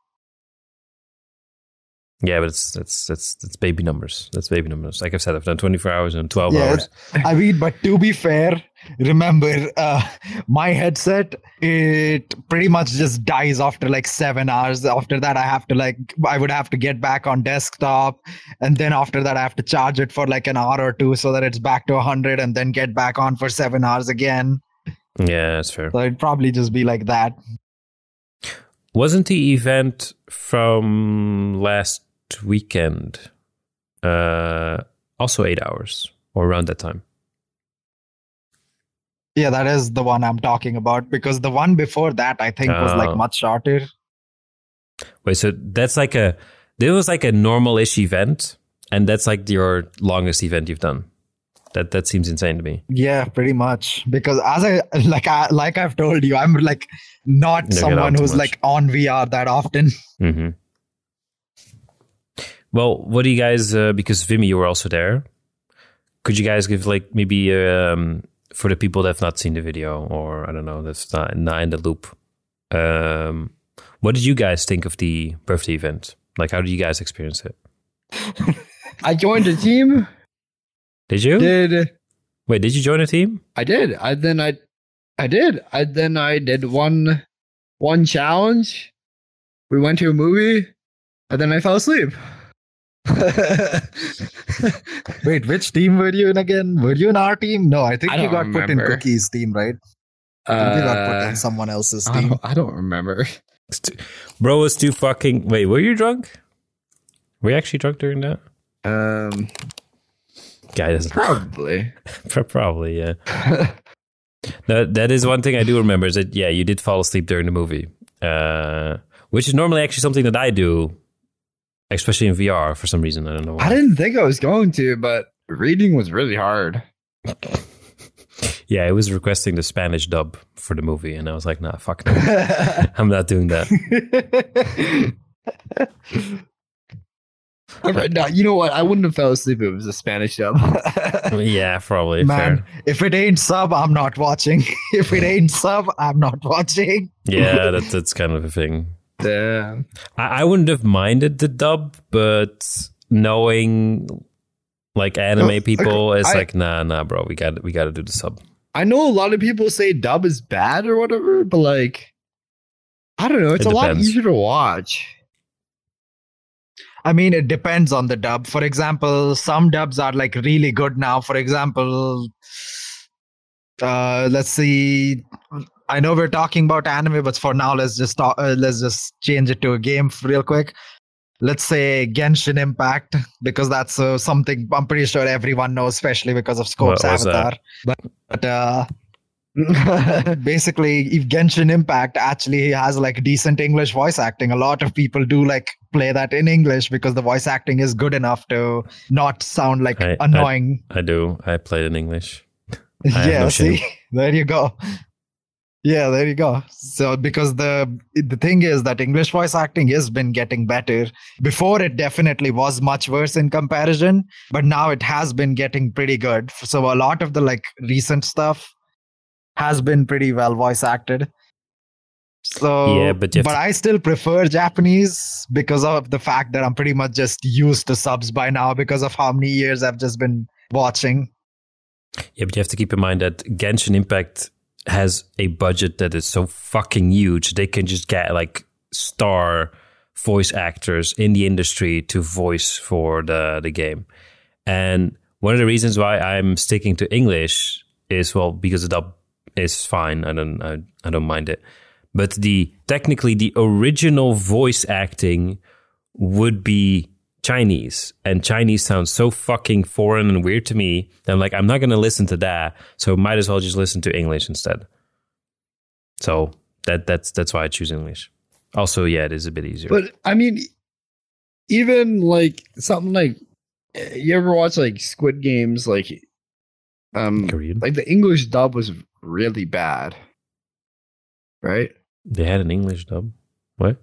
Yeah, but it's it's it's it's baby numbers. That's baby numbers. Like I've said, I've done 24 hours and 12 Yeah, hours. I mean, but to be fair, remember uh, my headset it pretty much just dies after like seven hours. After that, I have to like I would have to get back on desktop, and then after that, I have to charge it for like an hour or two so that it's back to 100, and then get back on for seven hours again. Yeah, that's fair. So it'd probably just be like that. Wasn't the event from last weekend uh, also eight hours or around that time? Yeah, that is the one I'm talking about because the one before that I think was Oh. like much shorter. Wait, so that's like a there was like a normal-ish event, and that's like your longest event you've done. That that seems insane to me. Yeah, pretty much. Because as I like I like I've told you, I'm like not someone who's much. like on VR that often. hmm Well, what do you guys? Uh, because Vimy, you were also there. Could you guys give like maybe um, for the people that have not seen the video, or I don't know, that's not not in the loop. Um, what did you guys think of the birthday event? Like, how did you guys experience it? I joined a team. Did you? Did Wait, did you join a team? I did. I then I I did. I then I did one one challenge. We went to a movie and then I fell asleep. Wait, which team were you in again? Were you in our team? No, I think I you don't got put in. Cookie's team, right? I you got put Uh, in someone else's I team. don't, I don't remember. Too- Bro was too fucking. Wait, were you drunk? Were you actually drunk during that? Um, Guy doesn't. probably. Probably, yeah. That that is one thing I do remember is that yeah, you did fall asleep during the movie, uh, which is normally actually something that I do, especially in VR for some reason. I don't know. Why. I didn't think I was going to, but reading was really hard. Yeah, I was requesting the Spanish dub for the movie, and I was like, nah, fuck no, I'm not doing that. Alright, no, you know what? I wouldn't have fell asleep if it was a Spanish dub. yeah, probably. Man, fair. if it ain't sub, I'm not watching. if it ain't sub, I'm not watching. Yeah, that, that's kind of a thing. Damn. I, I wouldn't have minded the dub, but knowing like anime Oh, people, it's I- like, nah, nah, bro, we got we got to do the sub. I know a lot of people say dub is bad or whatever, but like, I don't know. It's It a lot easier to watch. I mean, it depends on the dub. For example, some dubs are like really good now. For example, uh, let's see. I know we're talking about anime, but for now, let's just talk, uh, let's just change it to a game real quick. Let's say Genshin Impact because that's uh, something I'm pretty sure everyone knows, especially because of Scope's that? avatar. But, but uh, basically if genshin impact actually has like decent english voice acting a lot of people do like play that in english because the voice acting is good enough to not sound like I- I- annoying I do. I played in English. have yeah no see there you go yeah there you go. So because the the thing is that english voice acting has been getting better. Before it definitely was much worse in comparison but now it has been getting pretty good. So a lot of the like recent stuff has been pretty well voice acted. So Yeah, but but i still prefer japanese because of the fact that i'm pretty much just used to subs by now because of how many years i've just been watching. Yeah, but you have to keep in mind that Genshin Impact has a budget that is so fucking huge. They can just get like star voice actors in the industry to voice for the the game. And one of the reasons why I'm sticking to English is well because the dub is fine. I don't I, I don't mind it. But the technically the original voice acting would be Chinese, and Chinese sounds so fucking foreign and weird to me. That I'm like, I'm not going to listen to that. So might as well just listen to English instead. So that that's that's why I choose English. Also, yeah, it is a bit easier. But I mean, even like something like you ever watch like Squid Games, like um, Korean. like the English dub was really bad, right? They had an English dub. What?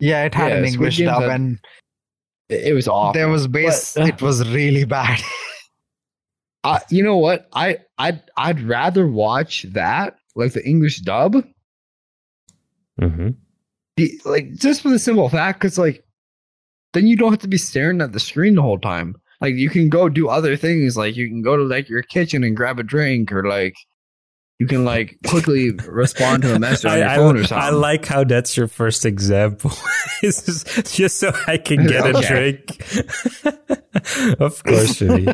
Yeah, it had Yeah, an English Games dub, had- and It, it was awful. there was base. But- it was really bad. Uh, you know what? I I'd I'd rather watch that like the English dub, Mm-hmm. the, like just for the simple fact, because like then you don't have to be staring at the screen the whole time. Like you can go do other things. Like you can go to like your kitchen and grab a drink, or like you can like quickly respond to a message on I, your I- phone or something. I like how that's your first example. it's just, just so I can get a drink. of course, Jimmy.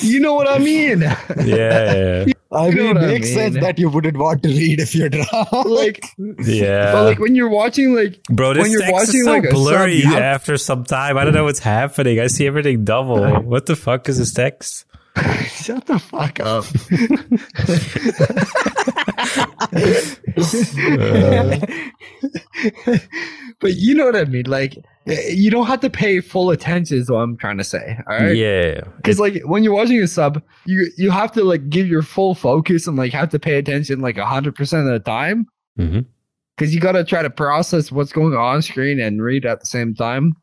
you know what I mean? Yeah, yeah, I You know mean, what I makes sense that you wouldn't want to read if you're drunk. like, yeah. but like when you're watching like Bro, this when you're text watching, is so like, a sub, blurry after some time. I don't know what's happening. I see everything double. What the fuck is this text? shut the fuck up. but you know what I mean? Like you don't have to pay full attention is what I'm trying to say. All right. Yeah. Because like when you're watching a sub, you you have to like give your full focus and like have to pay attention like hundred percent of the time. Mhm. Because you gotta try to process what's going on screen and read at the same time.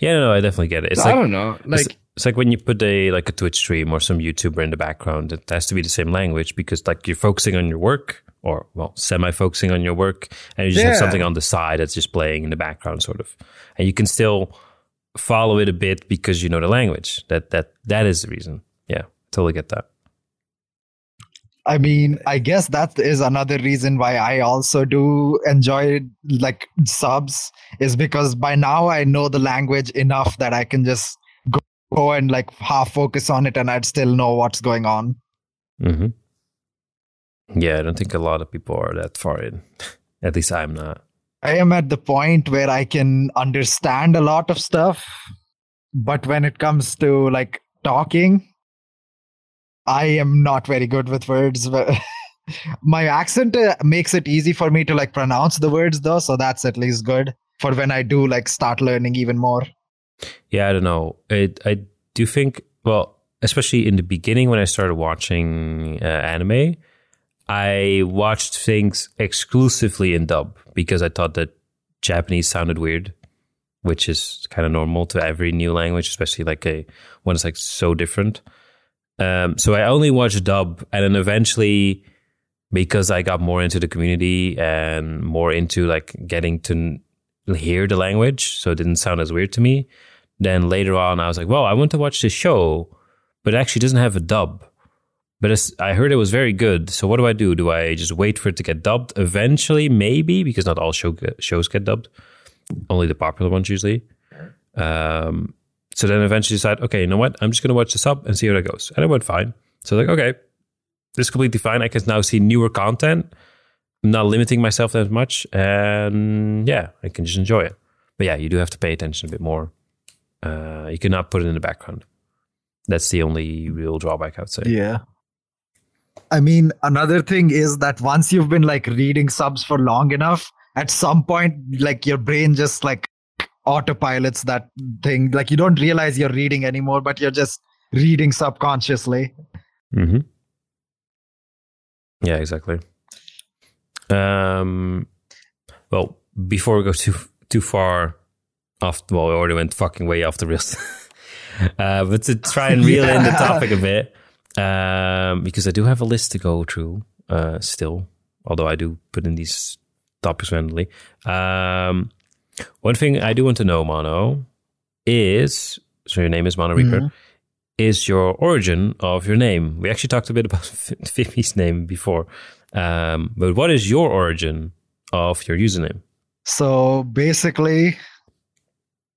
Yeah, no, no, I definitely get it. It's So I don't know. Like it's like when you put a like a Twitch stream or some YouTuber in the background, it has to be the same language because like you're focusing on your work or well, semi focusing on your work and you just have something on the side that's just playing in the background sort of. And you can still follow it a bit because you know the language. That that that is the reason. Yeah, totally get that. I mean, I guess that is another reason why I also do enjoy like subs is because by now I know the language enough that I can just go, and like half focus on it and I'd still know what's going on. hmm Yeah, I don't think a lot of people are that far in. At least I'm not. I am at the point where I can understand a lot of stuff, but when it comes to like talking, I am not very good with words. My accent uh, makes it easy for me to like pronounce the words though, so that's at least good for when I do like start learning even more. Yeah, I don't know. I I do think well, especially in the beginning when I started watching uh, anime, I watched things exclusively in dub because I thought that Japanese sounded weird, which is kind of normal to every new language, especially like a when it's like so different. Um, so I only watched dub, and then eventually, because I got more into the community and more into like getting to hear the language, so it didn't sound as weird to me. Then later on, I was like, well, I want to watch this show, but it actually doesn't have a dub. But I heard it was very good. So what do I do? Do I just wait for it to get dubbed? Eventually, maybe because not all show shows get dubbed, only the popular ones usually. Um, so then eventually decide, okay, you know what? I'm just going to watch the sub and see how that goes. And it went fine. So like, okay, this is completely fine. I can now see newer content. I'm not limiting myself that much, and yeah, I can just enjoy it. But yeah, you do have to pay attention a bit more. Uh, you cannot put it in the background. That's the only real drawback, I would say. Yeah. I mean, another thing is that once you've been like reading subs for long enough, at some point, like your brain just like autopilots that thing. Like you don't realize you're reading anymore, but you're just reading subconsciously. Mm-hmm. Yeah, exactly. Um, well, before we go too too far off, well, we already went fucking way off the rails. uh, but to try and reel in the topic a bit, um, because I do have a list to go through uh, still, although I do put in these topics randomly. Um, one thing I do want to know, Mono, is so your name is Mono Reaper Mhm. is your origin of your name. We actually talked a bit about Fifi's name before, um, but what is your origin of your username? So basically,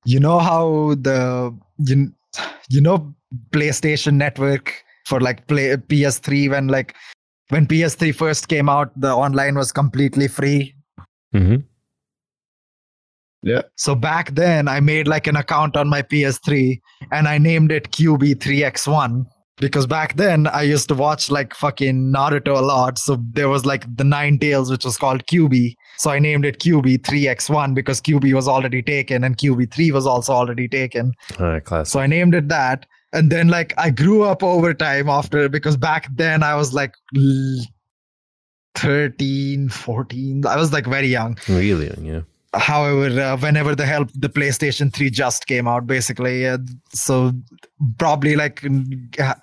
you know how the you, you know PlayStation Network for like play PS3 when like when PS3 first came out, the online was completely free. Mm-hmm. Yeah. So back then, I made like an account on my PS3 and I named it QB3X1 because back then I used to watch like fucking Naruto a lot. So there was like the Nine Tails, which was called QB. So I named it QB3X1 because QB was already taken and QB3 was also already taken. All right, class. So I named it that. And then like I grew up over time after because back then I was like l- 13, 14. I was like very young. Really? Young, yeah. However, uh, whenever the help the PlayStation 3 just came out, basically, uh, so probably like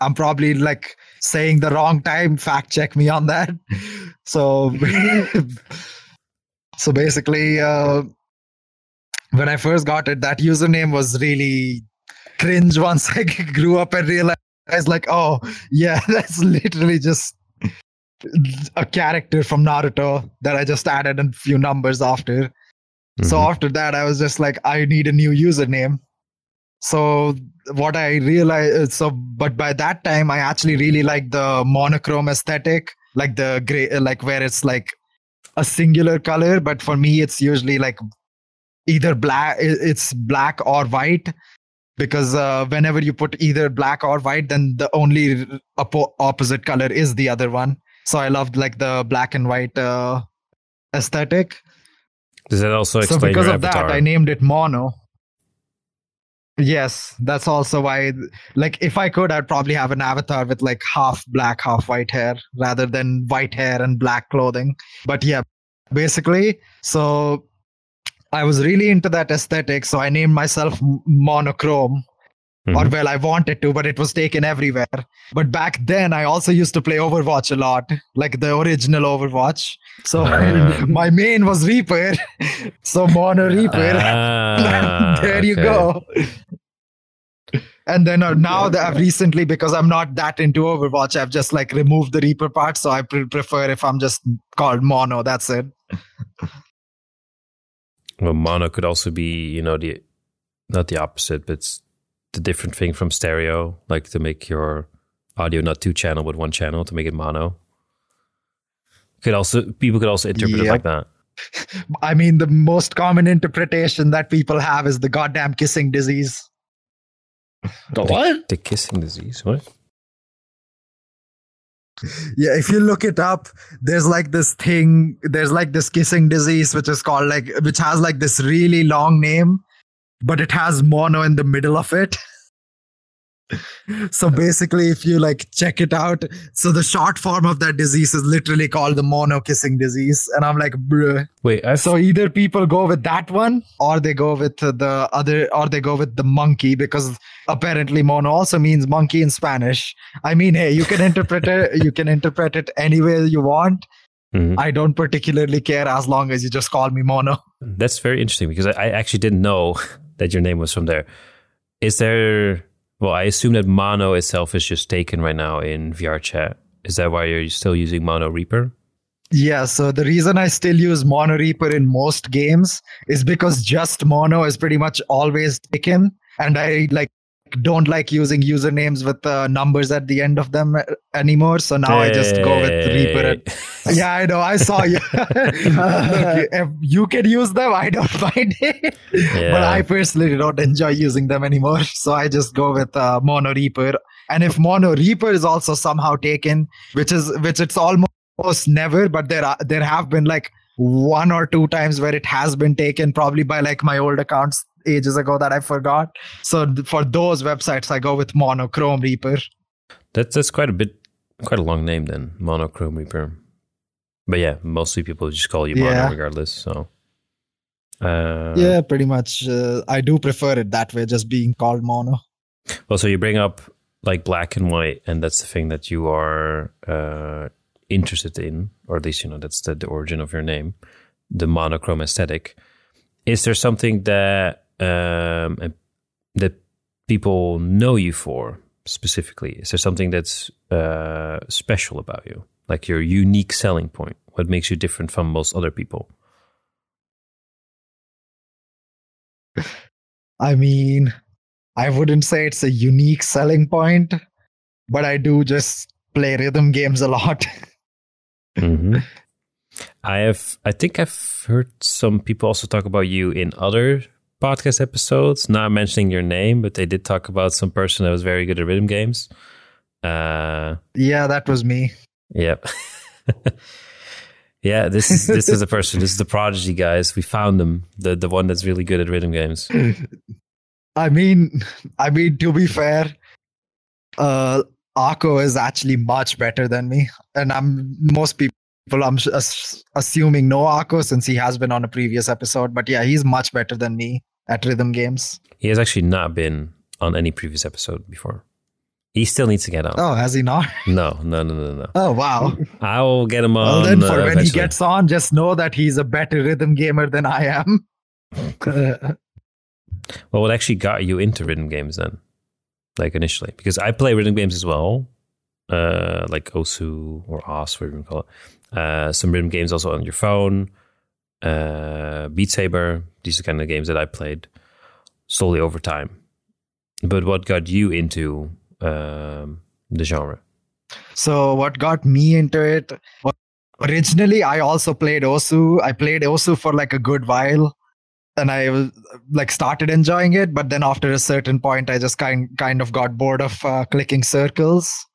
I'm probably like saying the wrong time. Fact check me on that. So, so basically, uh, when I first got it, that username was really cringe. Once I grew up and realized, like, oh yeah, that's literally just a character from Naruto that I just added a few numbers after. So Mhm. after that, I was just like, I need a new username. So what I realized, so but by that time, I actually really like the monochrome aesthetic, like the gray, like where it's like a singular color. But for me, it's usually like either black, it's black or white. Because uh, whenever you put either black or white, then the only oppo- opposite color is the other one. So I loved like the black and white uh, aesthetic Does that also explain so because your of avatar? that i named it mono. Yes that's also why like if i could i'd probably have an avatar with like half black half white hair rather than white hair and black clothing. But yeah basically so i was really into that aesthetic so i named myself M- monochrome or well i wanted to but it was taken everywhere. But back then i also used to play overwatch a lot like the original overwatch. So Ah. my main was reaper. So mono reaper. Ah, there you go. and then uh, now that i've recently because i'm not that into overwatch i've just like removed the reaper part so i pre- prefer if i'm just called mono that's it. Well, mono could also be, you know, the not the opposite, but it's the different thing from stereo, like to make your audio not two channel but one channel to make it mono. Could also people could also interpret it like that. i mean the most common interpretation that people have is the goddamn kissing disease The what? The kissing disease. What? Yeah, if you look it up, there's like this thing, there's like this kissing disease, which is called like, which has like this really long name, but it has mono in the middle of it. so basically, if you like check it out, so the short form of that disease is literally called the mono kissing disease. And I'm like, bruh. Wait, I So either people go with that one or they go with the other, or they go with the monkey because apparently mono also means monkey in Spanish. I mean, hey, you can interpret it, you can interpret it any way you want. Mhm. I don't particularly care as long as you just call me mono. That's very interesting because I, I actually didn't know that your name was from there. Is there? Well, I assume that Mono itself is just taken right now in VR chat. Is that why you're still using Mono Reaper? Yeah, so the reason I still use Mono Reaper in most games is because just Mono is pretty much always taken, and I like don't like using usernames with uh, numbers at the end of them uh, anymore. So now I just go with Reaper. And, yeah, I know. I saw you. Look, you can use them. I don't mind it, but I personally don't enjoy using them anymore. So I just go with uh, Mono Reaper. And if Mono Reaper is also somehow taken, which is which it's almost never, but there are there have been like one or two times where it has been taken, probably by like my old accounts ages ago that I forgot. So for those websites, I go with Monochrome Reaper. That's that's quite a bit, quite a long name then, Monochrome Reaper. But yeah, mostly people just call you Mono Yeah. regardless. So uh, yeah, pretty much. Uh, I do prefer it that way, just being called Mono. Well, so you bring up like black and white, and that's the thing that you are uh, interested in, or at least you know that's the, the origin of your name, the monochrome aesthetic. Is there something that um, that people know you for specifically? Is there something that's uh, special about you, like your unique selling point? What makes you different from most other people? I mean, I wouldn't say it's a unique selling point, but I do just play rhythm games a lot. hmm I have. I think I've heard some people also talk about you in other podcast episodes. Not mentioning your name, but they did talk about some person that was very good at rhythm games. Uh, Yeah, that was me. Yep. yeah, this is this is a person. This is the prodigy, guys. We found them. The the one that's really good at rhythm games. I mean, I mean to be fair, uh, Akko is actually much better than me, and I'm most people. I'm ass- assuming no Akko since he has been on a previous episode, but yeah, he's much better than me at rhythm games. He has actually not been on any previous episode before. He still needs to get on. Oh, has he not? No, no, no, no, no. Oh, wow. I will get him on. well, then for uh, when he gets on, just know that he's a better rhythm gamer than I am. Well, what actually got you into rhythm games then? Like initially, because I play rhythm games as well, uh, like Osu or Os, whatever you call it. Uh, some rhythm games also on your phone, uh, Beat Saber. These are kind of games that I played slowly over time. But what got you into um, the genre? So what got me into it? Originally, I also played Osu. I played Osu for like a good while, and I like started enjoying it. But then after a certain point, I just kind kind of got bored of uh, clicking circles.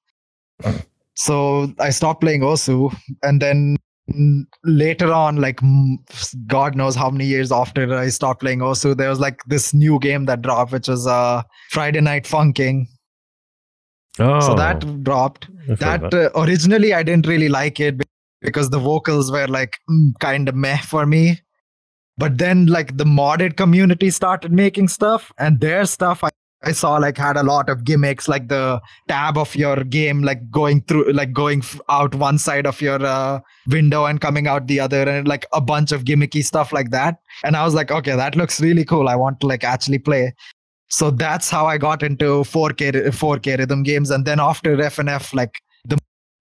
So I stopped playing Osu, and then later on, like God knows how many years after I stopped playing Osu, there was like this new game that dropped, which was uh, Friday Night Funkin'. Oh, So that dropped heard that uh, originally I didn't really like it because the vocals were like mm, kind of meh for me. But then like the modded community started making stuff and their stuff I, I saw like had a lot of gimmicks like the tab of your game like going through like going out one side of your uh, window and coming out the other and like a bunch of gimmicky stuff like that. And I was like okay that looks really cool. I want to like actually play. So that's how I got into 4K 4K rhythm games. And then after FNF like the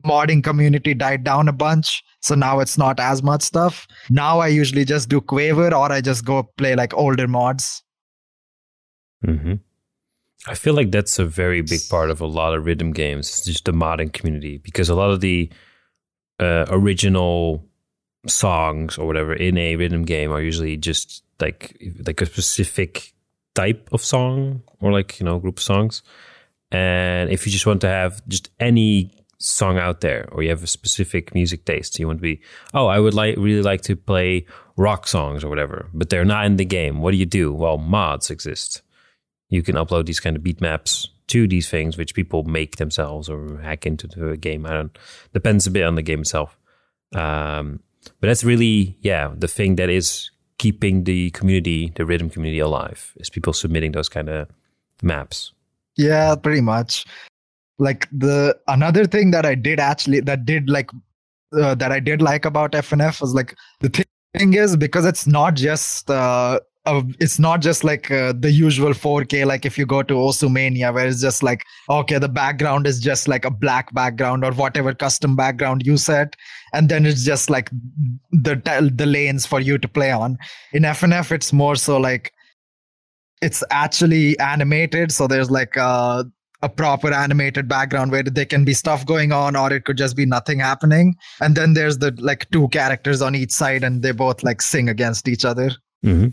modding community died down a bunch. So now it's not as much stuff. Now I usually just do Quaver or I just go play like older mods. Hmm I feel like that's a very big part of a lot of rhythm games, just the modding community, because a lot of the uh, original songs or whatever in a rhythm game are usually just like like a specific type of song or like you know group of songs. And if you just want to have just any song out there, or you have a specific music taste, you want to be oh, I would like really like to play rock songs or whatever, but they're not in the game. What do you do? Well, mods exist you can upload these kind of beat maps to these things, which people make themselves or hack into the game. I don't depends a bit on the game itself. Um, but that's really, yeah, the thing that is keeping the community, the rhythm community alive, is people submitting those kind of maps. Yeah, pretty much. Like the another thing that I did actually that did like uh, that I did like about FNF was like the thing is because it's not just uh, uh it's not just like uh, the usual 4K like if you go to Osumania where it's just like okay the background is just like a black background or whatever custom background you set and then it's just like the the lanes for you to play on. In FNF it's more so like it's actually animated so there's like a, a proper animated background where there can be stuff going on or it could just be nothing happening and then there's the like two characters on each side and they both like sing against each other Mm-hmm.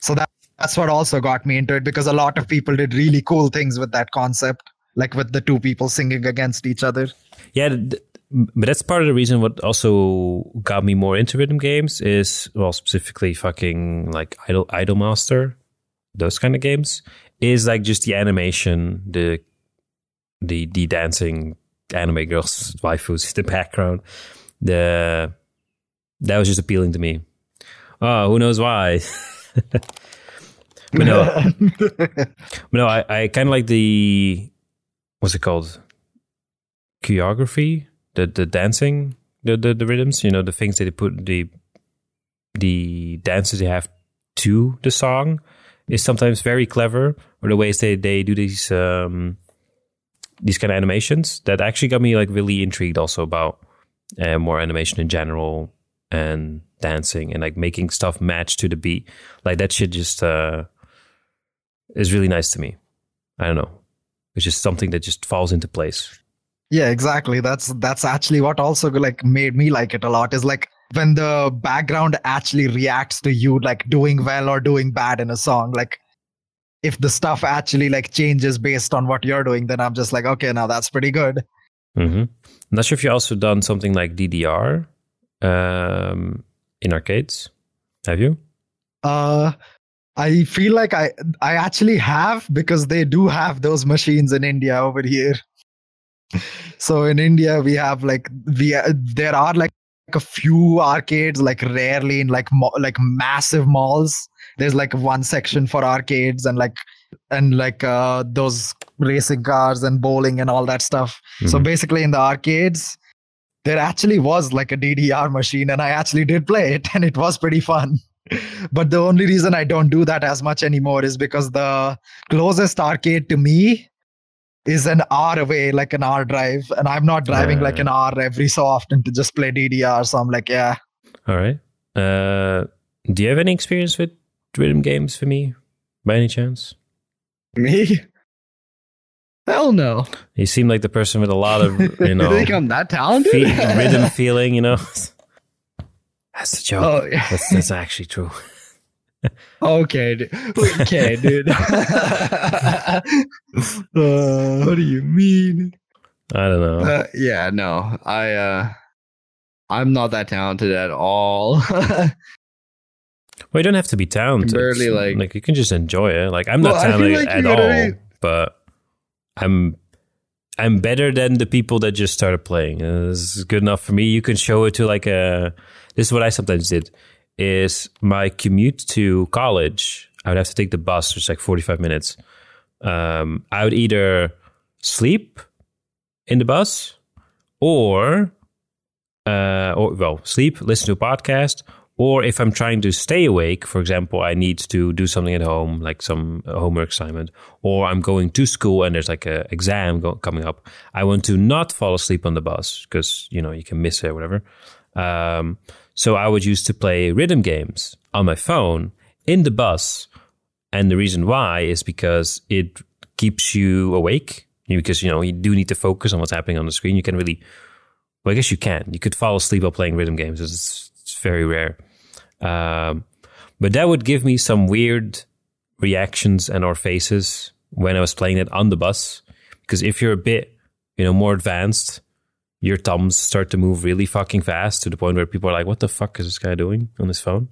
So that that's what also got me into it because a lot of people did really cool things with that concept like with the two people singing against each other Yeah, but that's part of the reason what also got me more into rhythm games is well specifically fucking like Idol Idolmaster those kind of games is like just the animation, the the the dancing anime girls waifus in the background. The that was just appealing to me. Oh, who knows why? but no, but no, I, I kind of like the what's it called? Choreography, the the dancing, the, the the rhythms. You know, the things that they put the the dances they have to the song is sometimes very clever, or the ways they they do these um these kind of animations that actually got me like really intrigued also about uh, more animation in general and dancing and like making stuff match to the beat. Like that shit just uh is really nice to me. I don't know. It's just something that just falls into place. Yeah, exactly. That's that's actually what also like made me like it a lot. Is like when the background actually reacts to you like doing well or doing bad in a song like if the stuff actually like changes based on what you're doing then i'm just like okay now that's pretty good Mm-hmm. Not sure if you also done something like DDR um, in arcades. Have you? uh i feel like i i actually have because they do have those machines in india over here so in india we have like we there are like a few arcades like rarely in like like massive malls there's like one section for arcades and like and like uh those racing cars and bowling and all that stuff so Mhm. basically in the arcades there actually was like a ddr machine and i actually did play it and it was pretty fun but the only reason i don't do that as much anymore is because the closest arcade to me is an hour away like an hour drive and i'm not driving like an hour every so often to just play ddr so i'm like yeah All right. Uh, do you have any experience with rhythm games for me, by any chance? Me? Hell no. You seem like the person with a lot of you you know think I'm that talented? fe- rhythm feeling. You know, that's a joke. Oh, yeah. That's, that's actually true. Okay, dude. Okay, dude. Uh, what do you mean? I don't know. Uh, yeah, no. I uh I'm not that talented at all. Well, you don't have to be talented. barely, like- like you can just enjoy it. Like I'm not Well, I talented like at all, be- but I'm I'm better than the people that just started playing. Uh, This is good enough for me. You can show it to like a. This is what I sometimes did. Is my commute to college? I would have to take the bus, which is like 45 minutes. Um, I would either sleep in the bus, or uh, or well, sleep, listen to a podcast, or if I'm trying to stay awake, for example, I need to do something at home, like some homework assignment, or I'm going to school and there's like a exam go- coming up. I want to not fall asleep on the bus because you know you can miss it or whatever. Um, so I would use to play rhythm games on my phone in the bus, and the reason why is because it keeps you awake. Because you know you do need to focus on what's happening on the screen. You can really well, I guess you can. You could fall asleep while playing rhythm games. It's, it's very rare. Um, but that would give me some weird reactions and or faces when I was playing it on the bus. Because if you're a bit, you know, more advanced, your thumbs start to move really fucking fast to the point where people are like, "What the fuck is this guy doing on his phone?"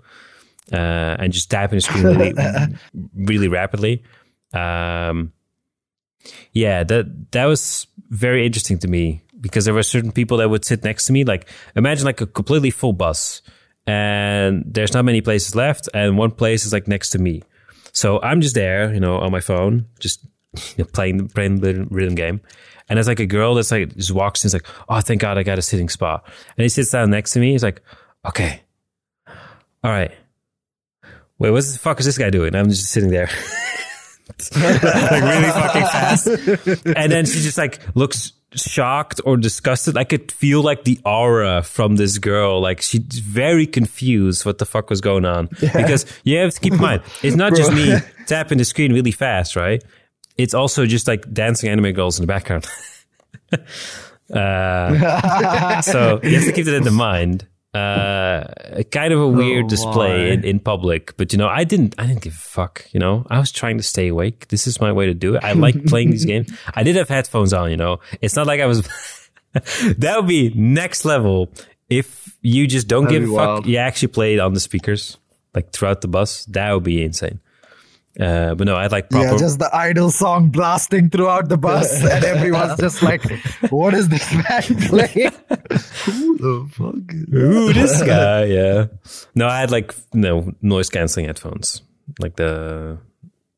Uh, and just tapping the screen really, really rapidly. Um, yeah, that that was very interesting to me because there were certain people that would sit next to me. Like imagine like a completely full bus, and there's not many places left, and one place is like next to me. So I'm just there, you know, on my phone, just you know, playing playing the rhythm game. And there's like a girl that's like just walks in, is like, oh, thank God I got a sitting spot. And he sits down next to me. He's like, okay, all right. Wait, what the fuck is this guy doing? I'm just sitting there. like really fucking fast. And then she just like looks shocked or disgusted. I could feel like the aura from this girl. Like she's very confused what the fuck was going on. Because you have to keep in mind, it's not just me tapping the screen really fast, right? It's also just like dancing anime girls in the background. uh, so you have to keep that in mind. Uh, kind of a weird Oh, display in, in public, but you know, I didn't, I didn't give a fuck. You know, I was trying to stay awake. This is my way to do it. I like playing these games. I did have headphones on. You know, it's not like I was. that would be next level if you just don't That'd give a fuck. wild. You actually played on the speakers, like throughout the bus. That would be insane. Uh, but no, I had like proper. yeah just the idol song blasting throughout the bus and everyone's just like what is this man playing Who the fuck is Ooh, this guy, yeah. No, I had like no noise canceling headphones, like the,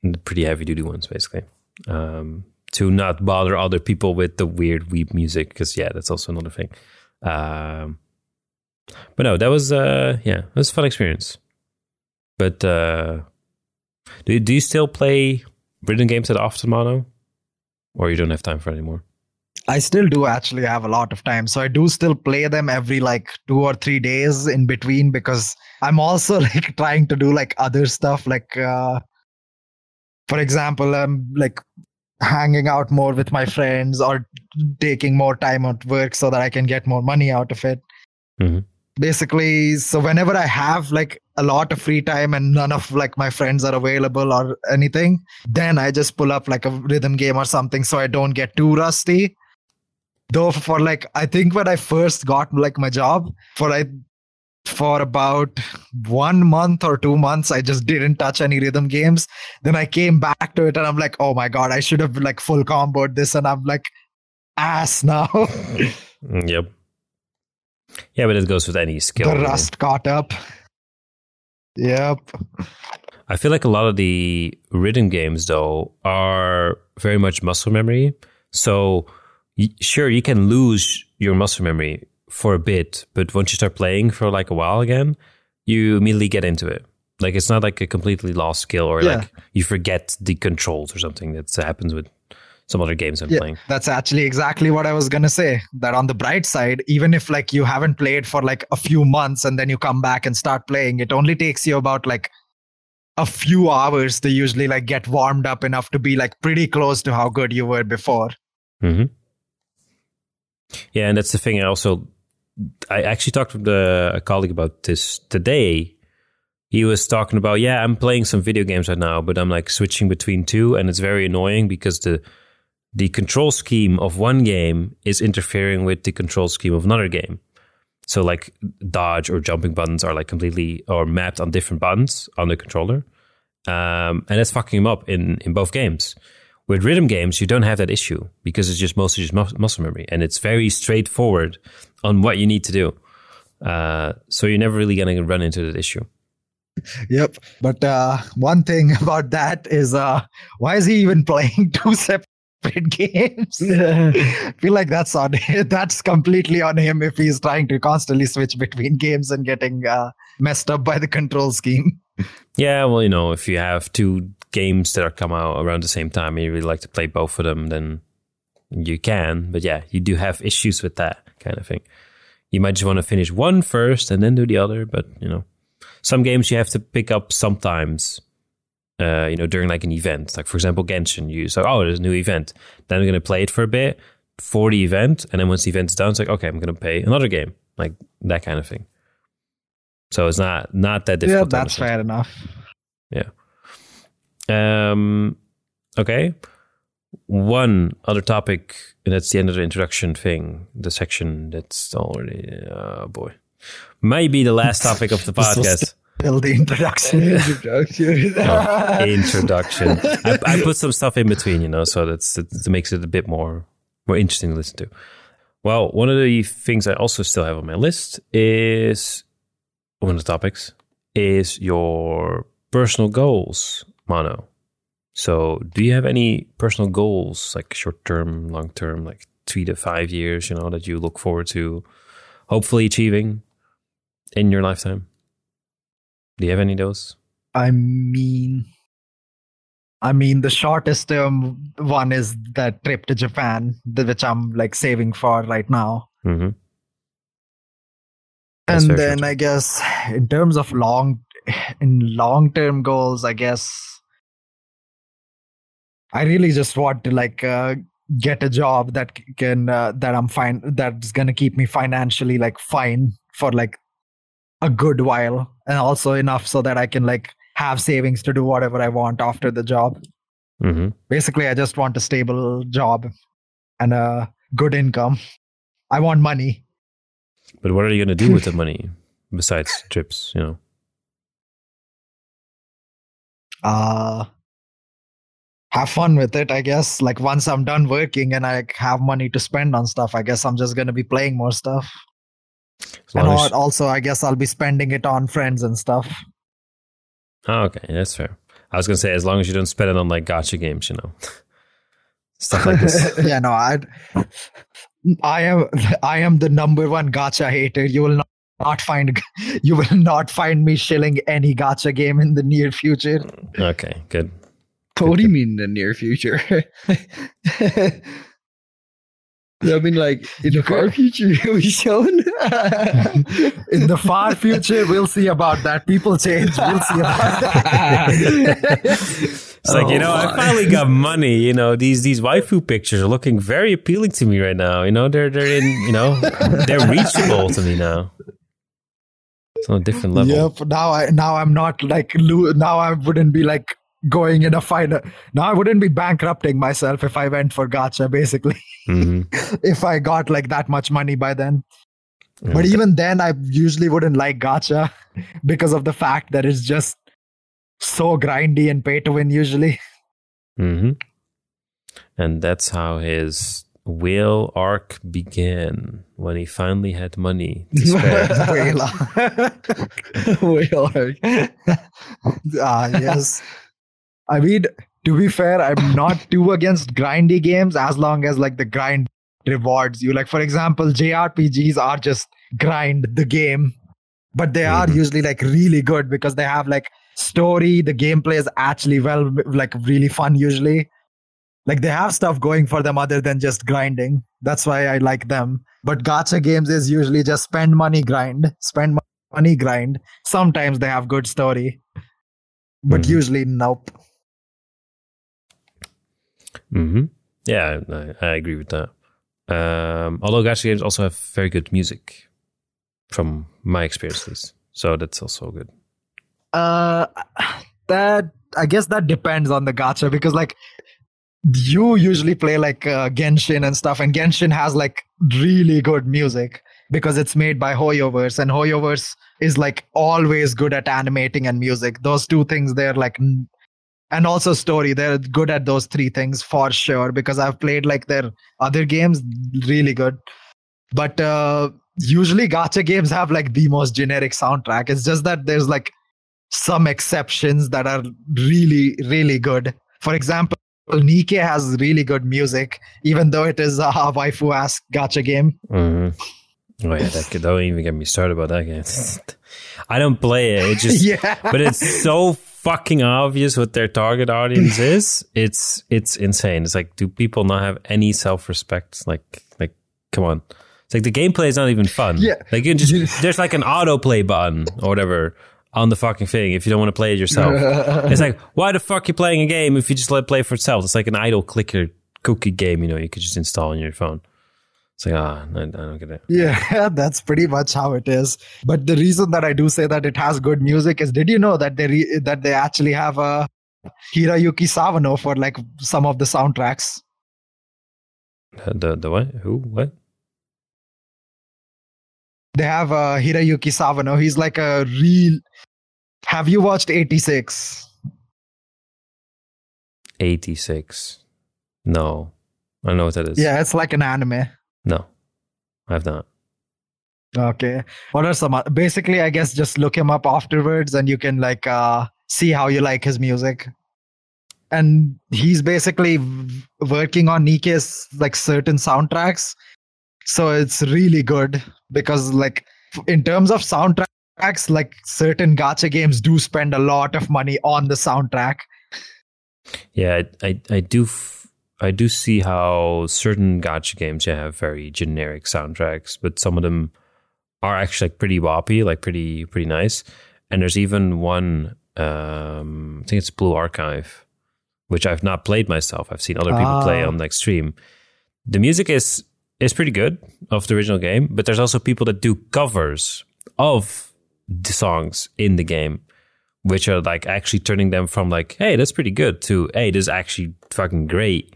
the pretty heavy duty ones, basically, um, to not bother other people with the weird weeb music. Because yeah, that's also another thing. Um, but no, that was uh, yeah, it was a fun experience. But uh, do you, do you still play rhythm games at often, Mono, or you don't have time for anymore? I still do actually have a lot of time. So I do still play them every like two or three days in between because I'm also like trying to do like other stuff. Like, uh, for example, I'm like hanging out more with my friends or taking more time at work so that I can get more money out of it. Mhm. Basically so whenever i have like a lot of free time and none of like my friends are available or anything then i just pull up like a rhythm game or something so i don't get too rusty. Though for like i think when i first got like my job for i for about one month or two months i just didn't touch any rhythm games. Then i came back to it and i'm like oh my god i should have like full comboed this and i'm like ass now. Mm, Yep. Yeah, but it goes with any skill. the rust caught up yep I feel like a lot of the rhythm games, though, are very much muscle memory. So, y- sure, you can lose your muscle memory for a bit, but once you start playing for like a while again, you immediately get into it. Like it's not like a completely lost skill or Yeah. like you forget the controls or something that happens with some other games I'm yeah, playing. that's actually exactly what I was gonna say. That on the bright side, even if like you haven't played for like a few months and then you come back and start playing, it only takes you about like a few hours to usually like get warmed up enough to be like pretty close to how good you were before. hmm Yeah, and that's the thing. I also, I actually talked with a, a colleague about this today. He was talking about, yeah, I'm playing some video games right now, but I'm like switching between two, and it's very annoying because the the control scheme of one game is interfering with the control scheme of another game. So like dodge or jumping buttons are like completely or mapped on different buttons on the controller, um, and that's fucking him up in in both games. With rhythm games, you don't have that issue because it's just mostly just mus- muscle memory, and it's very straightforward on what you need to do. Uh, so you're never really gonna run into that issue. Yep. But uh, one thing about that is, uh, why is he even playing two games? I feel like that's on that's completely on him if he's trying to constantly switch between games and getting uh, messed up by the control scheme. Yeah, well, you know, if you have two games that are come out around the same time and you really like to play both of them, then you can. But yeah, you do have issues with that kind of thing. You might just want to finish one first and then do the other. But you know, some games you have to pick up sometimes. Uh, you know, during like an event, like for example, Genshin, you so oh, there's a new event. Then I'm gonna play it for a bit for the event, and then once the event's done, it's like okay, I'm gonna play another game, like that kind of thing. So it's not not that difficult. to that's fair enough. Yeah. Um, okay. One other topic, and that's the end of the introduction thing, the section that's already, oh boy. Maybe the last topic of the podcast. Till the introduction. Introduction. No, introduction. I, I put some stuff in between, you know, so that's it, it makes it a bit more more interesting to listen to. Well, one of the things I also still have on my list is one of the topics is your personal goals, Mono. So, do you have any personal goals, like short term, long term, like three to five years, you know, that you look forward to hopefully achieving in your lifetime? Do you have any of those? I mean, I mean, the shortest term one is that trip to Japan, which I'm like saving for right now. Mm-hmm. And then I guess in terms of long, in long term goals, I guess I really just want to like uh, get a job that can uh, that I'm fine that's gonna keep me financially like fine for like a good while, and also enough so that I can like have savings to do whatever I want after the job. Mm-hmm. Basically, I just want a stable job and a good income. I want money. But what are you going to do with the money besides trips? You know, uh have fun with it i guess like once i'm done working and i have money to spend on stuff i guess i'm just going to be playing more stuff and as, also i guess i'll be spending it on friends and stuff oh, okay, that's fair. I was going to say as long as you don't spend it on like gacha games, you know, stuff like this. yeah no i i am i am the number one gacha hater you will not not find you will not find me shilling any gacha game in the near future okay, good. what do you mean in the near future? I mean, like in the far future, you'll be shown. in the far future we'll see about that people change we'll see about that It's like you oh know, I Oh, finally got money. You know, these these waifu pictures are looking very appealing to me right now. You know, they're they're in you know they're reachable to me now. It's on a different level. Yep. Now I now I'm not like now I wouldn't be like going in a fight. Now I wouldn't be bankrupting myself if I went for gacha. Basically, Mhm. if I got like that much money by then. But even then, I usually wouldn't like gacha because of the fact that it's just so grindy and pay to win. Usually, Mhm. And that's how his whale arc began when he finally had money to spare. Whale arc. Ah, yes. I mean, to be fair, I'm not too against grindy games as long as like the grind rewards you. Like, for example, JRPGs are just grind the game, but they are Mhm. usually like really good because they have like story. The gameplay is actually well, like really fun usually. Like they have stuff going for them other than just grinding. That's why I like them. But gacha games is usually just spend money, grind, spend money, grind. Sometimes they have good story, but Mhm. usually nope. Hmm Yeah, I, I agree with that. Um, although gacha games also have very good music, from my experiences. So that's also good. Uh, that I guess that depends on the gacha because like you usually play like uh, Genshin and stuff, and Genshin has like really good music because it's made by Hoyoverse, and Hoyoverse is like always good at animating and music. Those two things, they're like, n- and also story. They're good at those three things for sure because I've played like their other games, really good. But uh, usually gacha games have like the most generic soundtrack. It's just that there's like some exceptions that are really, really good. For example, Nikke has really good music, even though it is a waifu ass gacha game. hmm Oh yeah, that could, don't even get me started about that game. I don't play it. It just, yeah. but it's so fucking obvious what their target audience is. It's it's insane. It's like, do people not have any self respect? Like, like, come on. It's like the gameplay is not even fun. Yeah. like you can just there's like an autoplay button or whatever on the fucking thing if you don't want to play it yourself. it's like, why the fuck are you playing a game if you just let it play for itself? It's like an idle clicker cookie game, you know, you could just install on your phone. It's like, ah, I, I don't get it. Yeah, that's pretty much how it is. But the reason that I do say that it has good music is, did you know that they re- that they actually have a Hiroyuki Sawano for like some of the soundtracks? The, the, what? Who? What? They have a Hiroyuki Sawano. He's like a real. Have you watched 86? 86. No. I know what that is. Yeah, it's like an anime. No. I have not. Okay. What are some basically I guess just look him up afterwards and you can like uh see how you like his music. And he's basically working on Nikke's like certain soundtracks. So it's really good because like in terms of soundtracks like certain gacha games do spend a lot of money on the soundtrack. Yeah, I, I, I do. F- I do see how certain gacha games yeah, have very generic soundtracks, but some of them are actually like pretty woppy, like pretty pretty nice. And there's even one, um, I think it's Blue Archive, which I've not played myself. I've seen other people play Ah. on like stream. The music is is pretty good of the original game, but there's also people that do covers of the songs in the game, which are like actually turning them from like, hey, that's pretty good to hey, this is actually fucking great.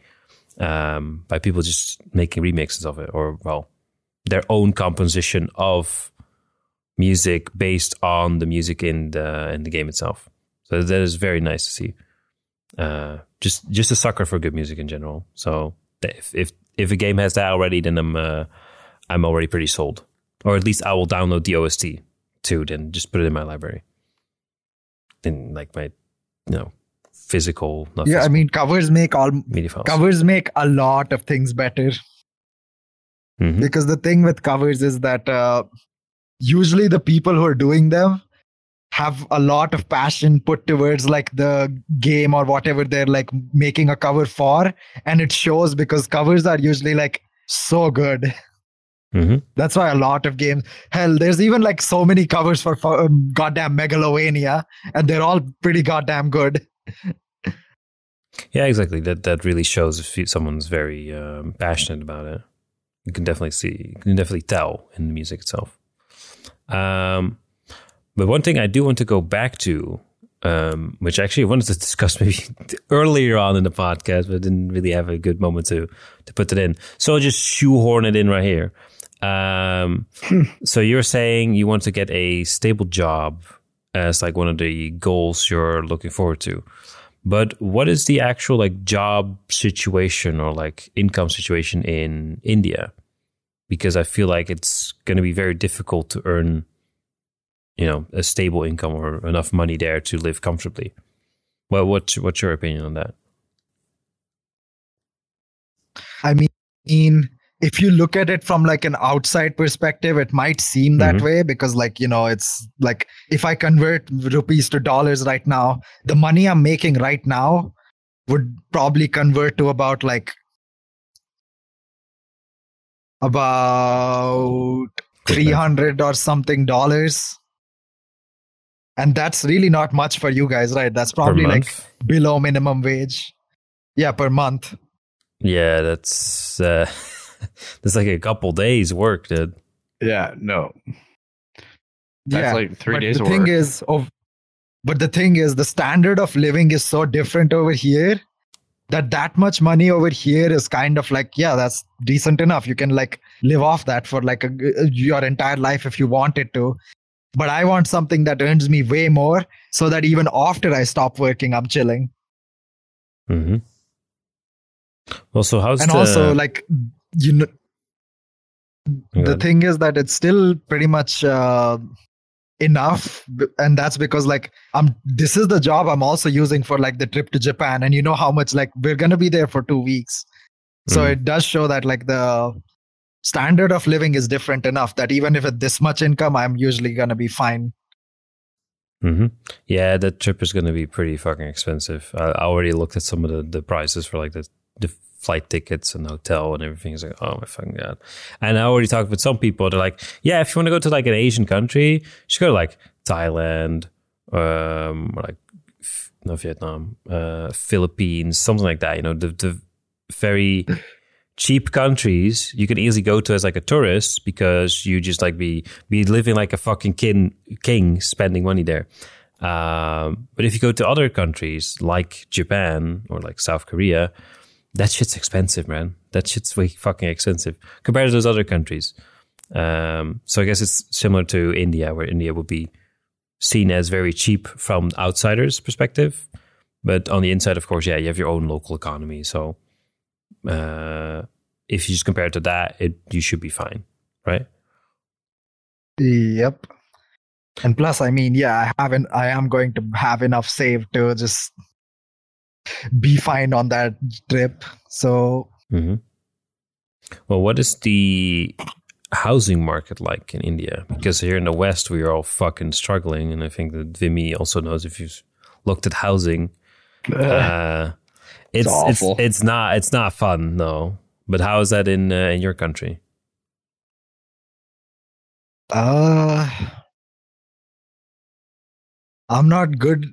Um, by people just making remixes of it, or well, their own composition of music based on the music in the in the game itself. So that is very nice to see. Uh, just just a sucker for good music in general. So if if if a game has that already, then I'm uh, I'm already pretty sold. Or at least I will download the OST too, then just put it in my library. In like my you know physical, Yeah, I mean covers make all media files. covers make a lot of things better. Mhm. because the thing with covers is that uh, usually the people who are doing them have a lot of passion put towards like the game or whatever they're like making a cover for and it shows because covers are usually like so good Mhm. that's why a lot of games hell there's even like so many covers for, for um, goddamn megalovania and they're all pretty goddamn good Yeah, exactly. That that really shows if someone's very um, passionate about it. You can definitely see, you can definitely tell in the music itself. Um, but one thing I do want to go back to, um, which actually I wanted to discuss maybe earlier on in the podcast, but I didn't really have a good moment to to put it in. So I'll just shoehorn it in right here. Um, so you're saying you want to get a stable job as like one of the goals you're looking forward to. But what is the actual like job situation or like income situation in India? Because I feel like it's going to be very difficult to earn, you know, a stable income or enough money there to live comfortably. Well, what's what's your opinion on that? I mean, if you look at it from like an outside perspective it might seem that Mhm. way because like you know it's like if i convert rupees to dollars right now the money i'm making right now would probably convert to about like about 300 or something dollars. And that's really not much for you guys right? That's probably like below minimum wage. Yeah per month. Yeah, that's uh, that's like a couple days work, dude. Yeah, no. That's yeah like three but days the of thing work. is of but the thing is the standard of living is so different over here that that much money over here is kind of like yeah that's decent enough you can like live off that for like a, your entire life if you wanted to but i want something that earns me way more so that even after i stop working i'm chilling hmm Well, so how's and the, also like you know the thing is that it's still pretty much uh, enough and that's because like i'm this is the job i'm also using for like the trip to japan and you know how much like we're gonna be there for two weeks so Mhm. it does show that like the standard of living is different enough that even if it's this much income i'm usually gonna be fine hmm Yeah, that trip is going to be pretty fucking expensive. I, I already looked at some of the, the prices for like the, the flight tickets and hotel and everything. It's like, oh my fucking god! And I already talked with some people. They're like, yeah, if you want to go to like an Asian country, you should go to like Thailand, um, or like no Vietnam, uh, Philippines, something like that. You know, the the very cheap countries you can easily go to as like a tourist because you just like be be living like a fucking king king spending money there um, but if you go to other countries like japan or like south korea that shit's expensive man. That shit's way fucking expensive compared to those other countries. Um, so i guess it's similar to india where india would be seen as very cheap from outsiders perspective. But on the inside of course yeah you have your own local economy. So uh, if you just compare it to that, it you should be fine, right? yep. And plus i mean yeah i haven't i am going to have enough saved to just be fine on that trip so hmm Well, what is the housing market like in India? Because here in the West, we are all fucking struggling, and I think that Vimy also knows if you've looked at housing. Uh, it's it's, awful. it's not it's not fun, no. But how is that in uh, in your country? Uh, I'm not good.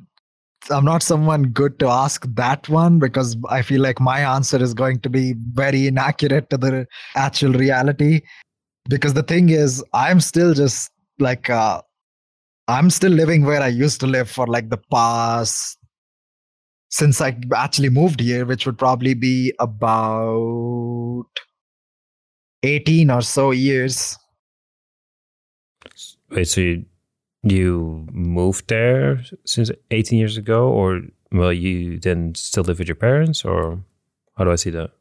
I'm not someone good to ask that one because I feel like my answer is going to be very inaccurate to the actual reality. Because the thing is, I'm still just like, uh, I'm still living where I used to live for like the past since I actually moved here, which would probably be about 18 or so years. Wait, so you, you moved there since 18 years ago, or well, you then still live with your parents, or how do I see that?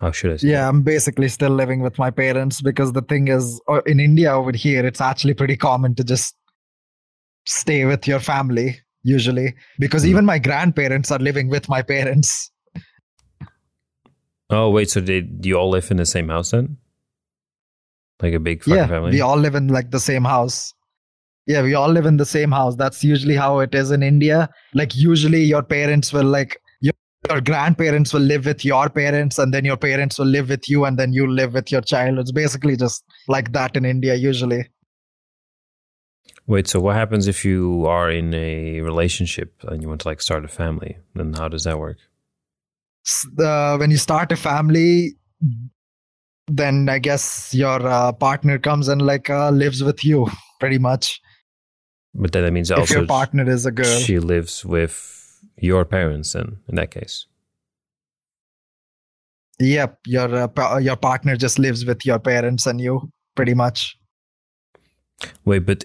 How should I see Yeah, I'm basically still living with my parents because the thing is, in India over here, it's actually pretty common to just stay with your family usually because Hmm. even my grandparents are living with my parents. Oh, wait, so did you all live in the same house then? Like a big fucking yeah, family? we all live in like the same house. Yeah, we all live in the same house. That's usually how it is in India. Like usually your parents will like your, your grandparents will live with your parents and then your parents will live with you and then you live with your child. It's basically just like that in India usually. Wait, so what happens if you are in a relationship and you want to like start a family? Then how does that work? the uh, when you start a family then i guess your uh, partner comes and like uh, lives with you pretty much But then that means also if your partner is a girl. she lives with your parents. Then in that case, Yep, your uh, pa- your partner just lives with your parents and you, pretty much. wait, but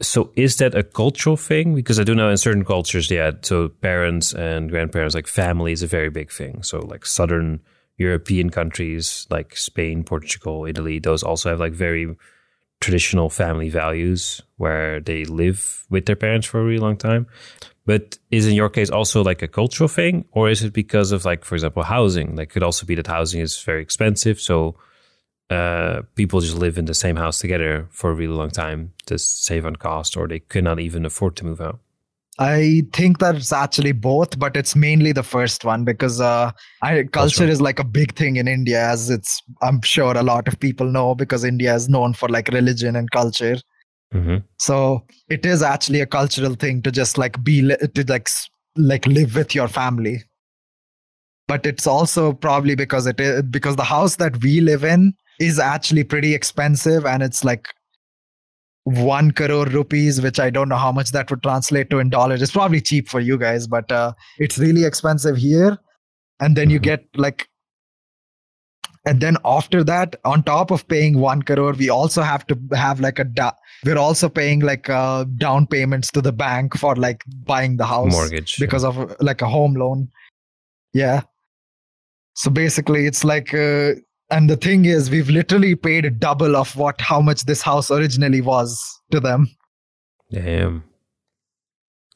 so is that a cultural thing? Because I do know in certain cultures, yeah, so parents and grandparents, like family, is a very big thing. So like southern European countries like Spain, Portugal, Italy, those also have like very traditional family values where they live with their parents for a really long time. But is in your case also like a cultural thing, or is it because of like, for example, housing? Like, could also be that housing is very expensive, so uh, people just live in the same house together for a really long time to save on cost, or they cannot even afford to move out. I think that it's actually both, but it's mainly the first one because uh, I, culture is like a big thing in India, as it's I'm sure a lot of people know because India is known for like religion and culture. hmm So it is actually a cultural thing to just like be to like like live with your family. But it's also probably because it is because the house that we live in is actually pretty expensive and it's like one crore rupees, which I don't know how much that would translate to in dollars. It's probably cheap for you guys, but uh, it's really expensive here. And then you Mhm. get like and then after that on top of paying 1 crore we also have to have like a da- we're also paying like uh, down payments to the bank for like buying the house Mortgage. because of uh, like a home loan yeah so basically it's like uh, and the thing is we've literally paid double of what how much this house originally was to them Damn.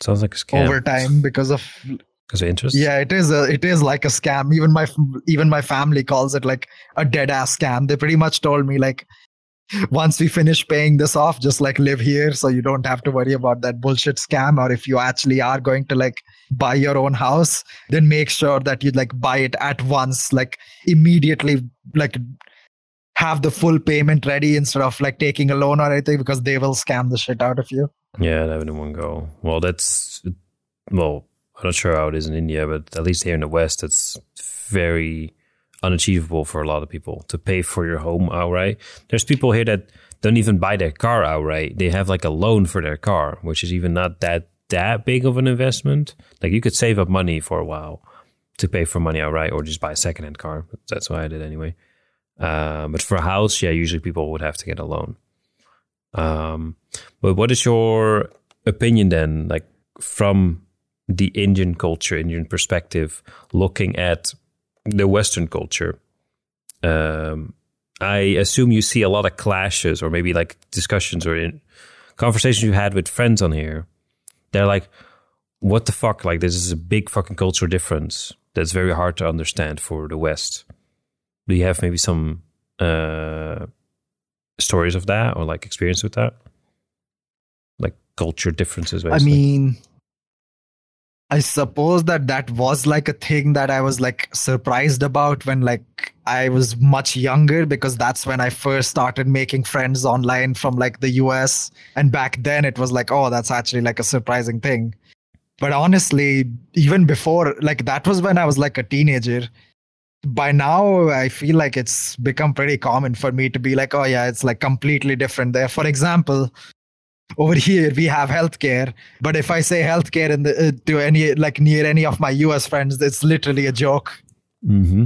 Sounds like a scam. over time because of Because of interest? yeah it is a it is like a scam even my even my family calls it like a dead ass scam they pretty much told me like once we finish paying this off just like live here so you don't have to worry about that bullshit scam or if you actually are going to like buy your own house then make sure that you like buy it at once like immediately like have the full payment ready instead of like taking a loan or anything because they will scam the shit out of you Yeah, have it in one go. Well, that's well, I'm not sure how it is in India, but at least here in the West, it's very unachievable for a lot of people to pay for your home outright. There's people here that don't even buy their car outright. They have like a loan for their car, which is even not that that big of an investment. Like you could save up money for a while to pay for money outright, or just buy a secondhand car. That's what I did anyway. Uh, but for a house, yeah, usually people would have to get a loan. Um, but what is your opinion then, like from the Indian culture, Indian perspective, looking at the Western culture? Um, I assume you see a lot of clashes, or maybe like discussions or conversations you had with friends on here. They're like, "What the fuck? Like this is a big fucking cultural difference that's very hard to understand for the West." Do you have maybe some uh, stories of that or like experience with that? Like culture differences, I mean, I suppose that that was like a thing that I was like surprised about when like I was much younger because that's when I first started making friends online from like the US and back then it was like oh that's actually like a surprising thing. But honestly, even before like that was when I was like a teenager. By now I feel like it's become pretty common for me to be like oh yeah it's like completely different there. For example, over here we have healthcare but if i say healthcare in the uh, to any like near any of my us friends it's literally a joke Mm-hmm.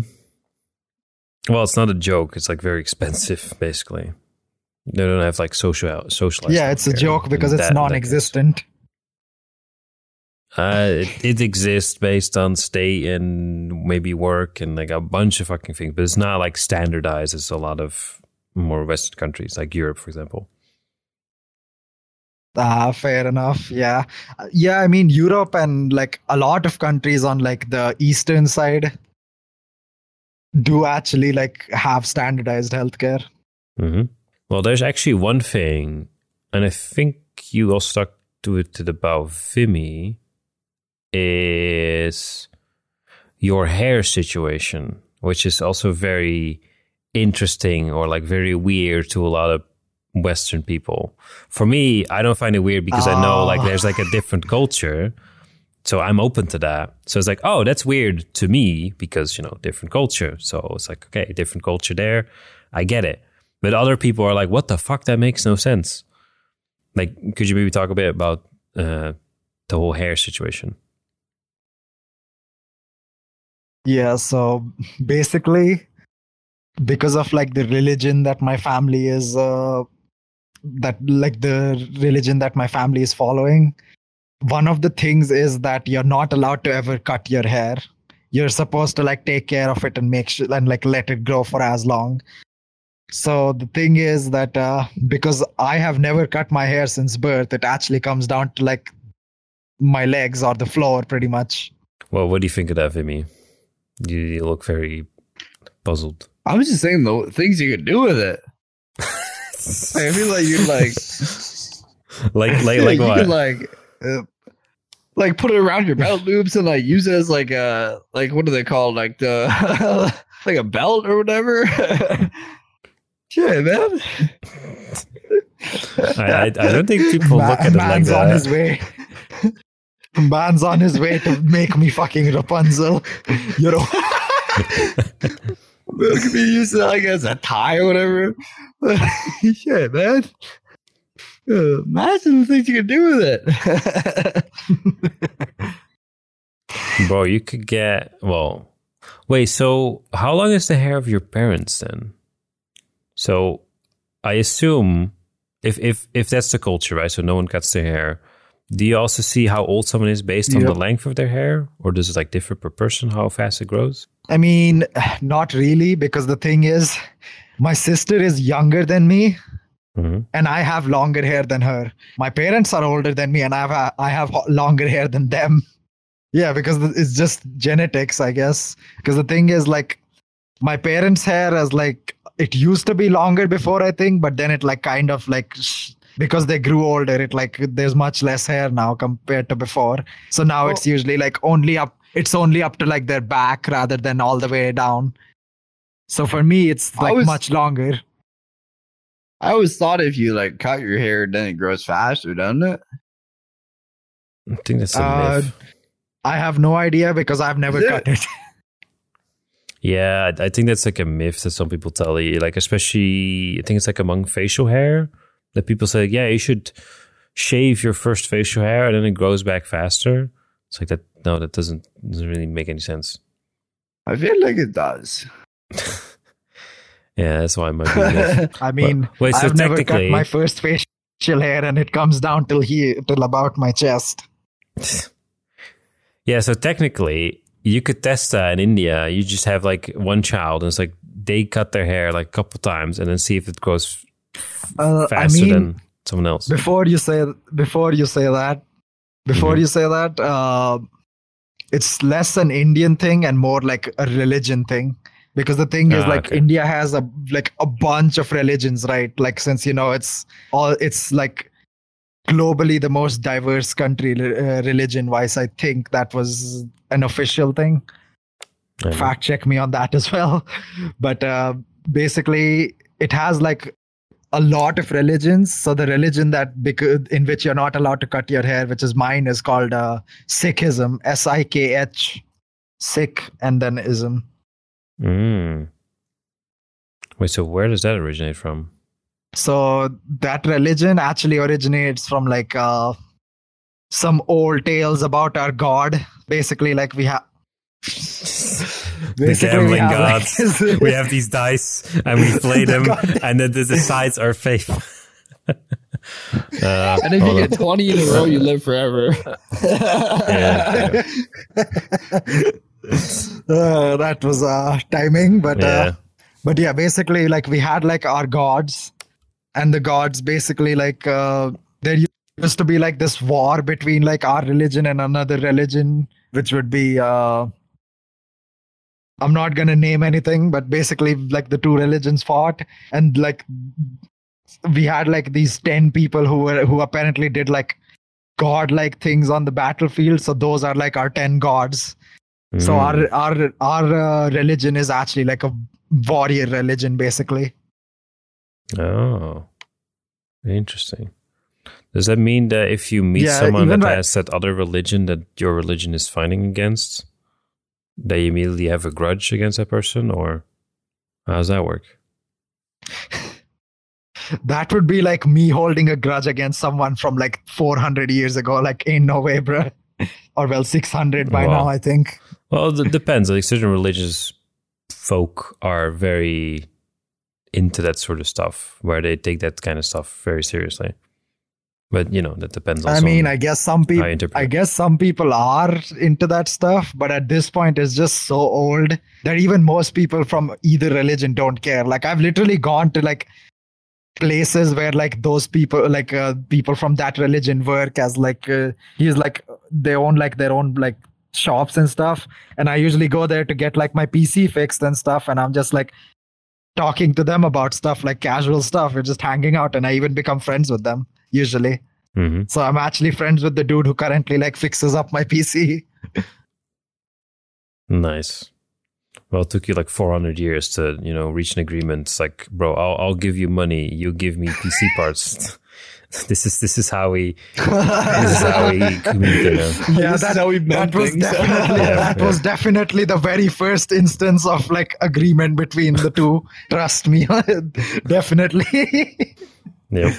Well, it's not a joke. It's like very expensive, basically. They don't have like social socialized. yeah it's a joke because it's that- that non-existent Uh, it, it exists based on state and maybe work and like a bunch of fucking things, but it's not like standardized as a lot of more Western countries, like Europe, for example. Ah fair enough yeah. Uh, yeah i mean europe and like a lot of countries on like the eastern side do actually like have standardized healthcare. Hmm Well, there's actually one thing, and I think you all stuck to it about Vimy, is your hair situation, which is also very interesting or like very weird to a lot of Western people. For me, I don't find it weird because I know like Oh. there's like a different culture. So I'm open to that. So it's like, oh, that's weird to me because, you know, different culture. So it's like, okay, different culture there. I get it. But other people are like, what the fuck? That makes no sense. like, could you maybe talk a bit about uh, the whole hair situation? Yeah, so basically, because of like the religion that my family is, uh, that like the religion that my family is following, one of the things is that you're not allowed to ever cut your hair. You're supposed to like take care of it and make sure and like let it grow for as long. So the thing is that uh, because I have never cut my hair since birth, it actually comes down to like my legs or the floor pretty much. Well, what do you think of that, Vimy? You, you look very puzzled. I was just saying the things you could do with it. I feel like you'd like, like, like, yeah, like what? could like, uh, like put it around your belt loops and like use it as like a like what do they call like the like a belt or whatever. Shit, man. I, I, I don't think people Ma- look at it like man's on his way. Man's on his way to make me fucking Rapunzel. You know, It could be used like as a tie or whatever. Shit, man. Uh, Imagine the things you could do with it. Bro, you could get well. Wait, so how long is the hair of your parents then? So, I assume if if if that's the culture, right? So no one cuts their hair. Do you also see how old someone is based on the length of their hair, or does it like differ per person how fast it grows? I mean, not really, because the thing is, my sister is younger than me, hmm and I have longer hair than her. My parents are older than me, and I have I have longer hair than them. Yeah, because it's just genetics, I guess. Because the thing is, like, my parents' hair is like it used to be longer before, I think, but then it like kind of like because they grew older, it like there's much less hair now compared to before. So now it's usually like only up. It's only up to like their back rather than all the way down. So for me, it's like was- much longer. I always thought if you like cut your hair, then it grows faster, doesn't it? I think that's a Uh, myth. I have no idea because I've never cut it. Yeah, I I think that's like a myth that some people tell you. Like, especially, I think it's like among facial hair that people say, yeah, you should shave your first facial hair and then it grows back faster. It's like that. No, that doesn't doesn't really make any sense. I feel like it does. Yeah, that's why it might be a. I mean, wait, so I've never cut my first facial hair, and it comes down till here, till about my chest. yeah, so technically, you could test that in India. You just have like one child, and it's like they cut their hair like a couple times, and then see if it grows Uh, I faster mean, than someone else. before you say before you say that, before Mhm. you say that, uh, it's less an Indian thing and more like a religion thing. Because the thing is, Ah, like okay. India has a like a bunch of religions, right? Like since you know it's all it's like globally the most diverse country uh, religion wise. I think that was an official thing. Fact check me on that as well but uh, basically it has like a lot of religions so the religion that because in which you're not allowed to cut your hair which is mine is called uh, sikhism s-i-k-h sikh and then ism Mm. Wait, so where does that originate from? so that religion actually originates from like uh, some old tales about our god basically like we have the gambling gods. like, we have these dice and we play them, god- and then the, the sides are fake. uh, And if hold you on. get 20 in a row, you live forever. Yeah, uh, that was uh timing but yeah. uh but yeah basically like we had like our gods and the gods basically like uh there used to be like this war between like our religion and another religion which would be uh i'm not gonna name anything but basically like the two religions fought and like we had like these 10 people who were who apparently did like god like things on the battlefield so those are like our 10 gods so Mm. our our our uh, religion is actually like a warrior religion, basically. Oh, interesting. Does that mean that if you meet Yeah, someone that right- has that other religion that your religion is fighting against, you immediately have a grudge against that person, or how does that work? that would be like me holding a grudge against someone from like 400 years ago. Like, in no way, bro. Or well, 600 by Wow. now, I think. Well, it depends. Like certain religious folk are very into that sort of stuff, where they take that kind of stuff very seriously. But you know, that depends. Also I mean, I guess some people, you. I guess some people are into that stuff, but at this point, it's just so old that even most people from either religion don't care. Like, I've literally gone to like places where like those people, like uh, people from that religion, work as like uh, he's like they own like their own like shops and stuff, and I usually go there to get like my PC fixed and stuff, and I'm just like talking to them about stuff like casual stuff. We're just hanging out, and I even become friends with them usually. Mhm. So I'm actually friends with the dude who currently like fixes up my PC. Nice. Well, it took you like 400 years to, you know, reach an agreement. It's like, bro, I'll, I'll give you money. You give me PC parts. this is this is how we this is how we communicate. Now. Yeah, that, how we that was things. definitely Yeah, that yeah. was definitely the very first instance of like agreement between the two. Trust me, definitely. yeah.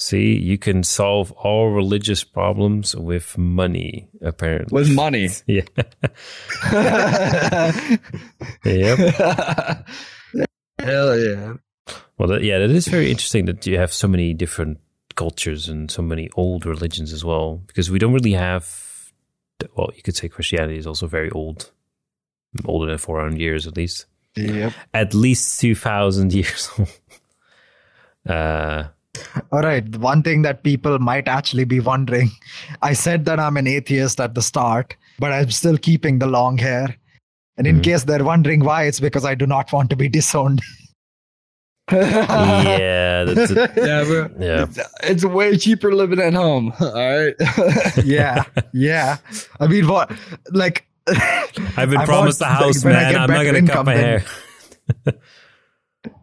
See, you can solve all religious problems with money, apparently. With money. yeah. yep. Hell yeah. Well, that, yeah, that is very interesting that you have so many different cultures and so many old religions as well, because we don't really have. Well, you could say Christianity is also very old, older than four hundred years at least, yep. at least two thousand years old. Uh, All right. One thing that people might actually be wondering I said that I'm an atheist at the start, but I'm still keeping the long hair. And in Mhm. case they're wondering why, it's because I do not want to be disowned. yeah, that's a, yeah, bro. yeah. It's, it's way cheaper living at home. All right. yeah. Yeah. I mean, what? Like, I've been I promised a want- house, when I man. I'm not gonna cut my then- hair.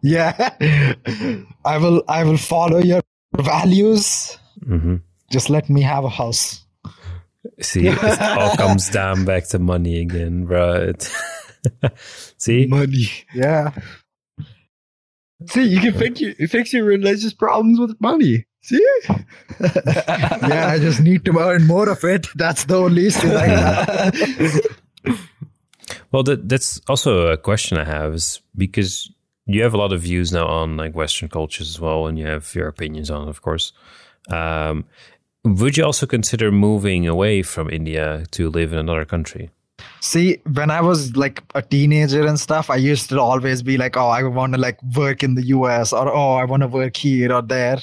yeah. I will. I will follow your values. hmm Just let me have a house. See, it all comes down back to money again, bro. It- See, Money. Yeah. See, you can fix your, fix your religious problems with money. See? Yeah. I just need to earn more of it. That's the only issue I. Well, that, that's also a question I have is because you have a lot of views now on like Western cultures as well, and you have your opinions on, it, of course. Um, would you also consider moving away from India to live in another country? See, when I was like a teenager and stuff, I used to always be like, oh, I want to like work in the US or oh, I want to work here or there.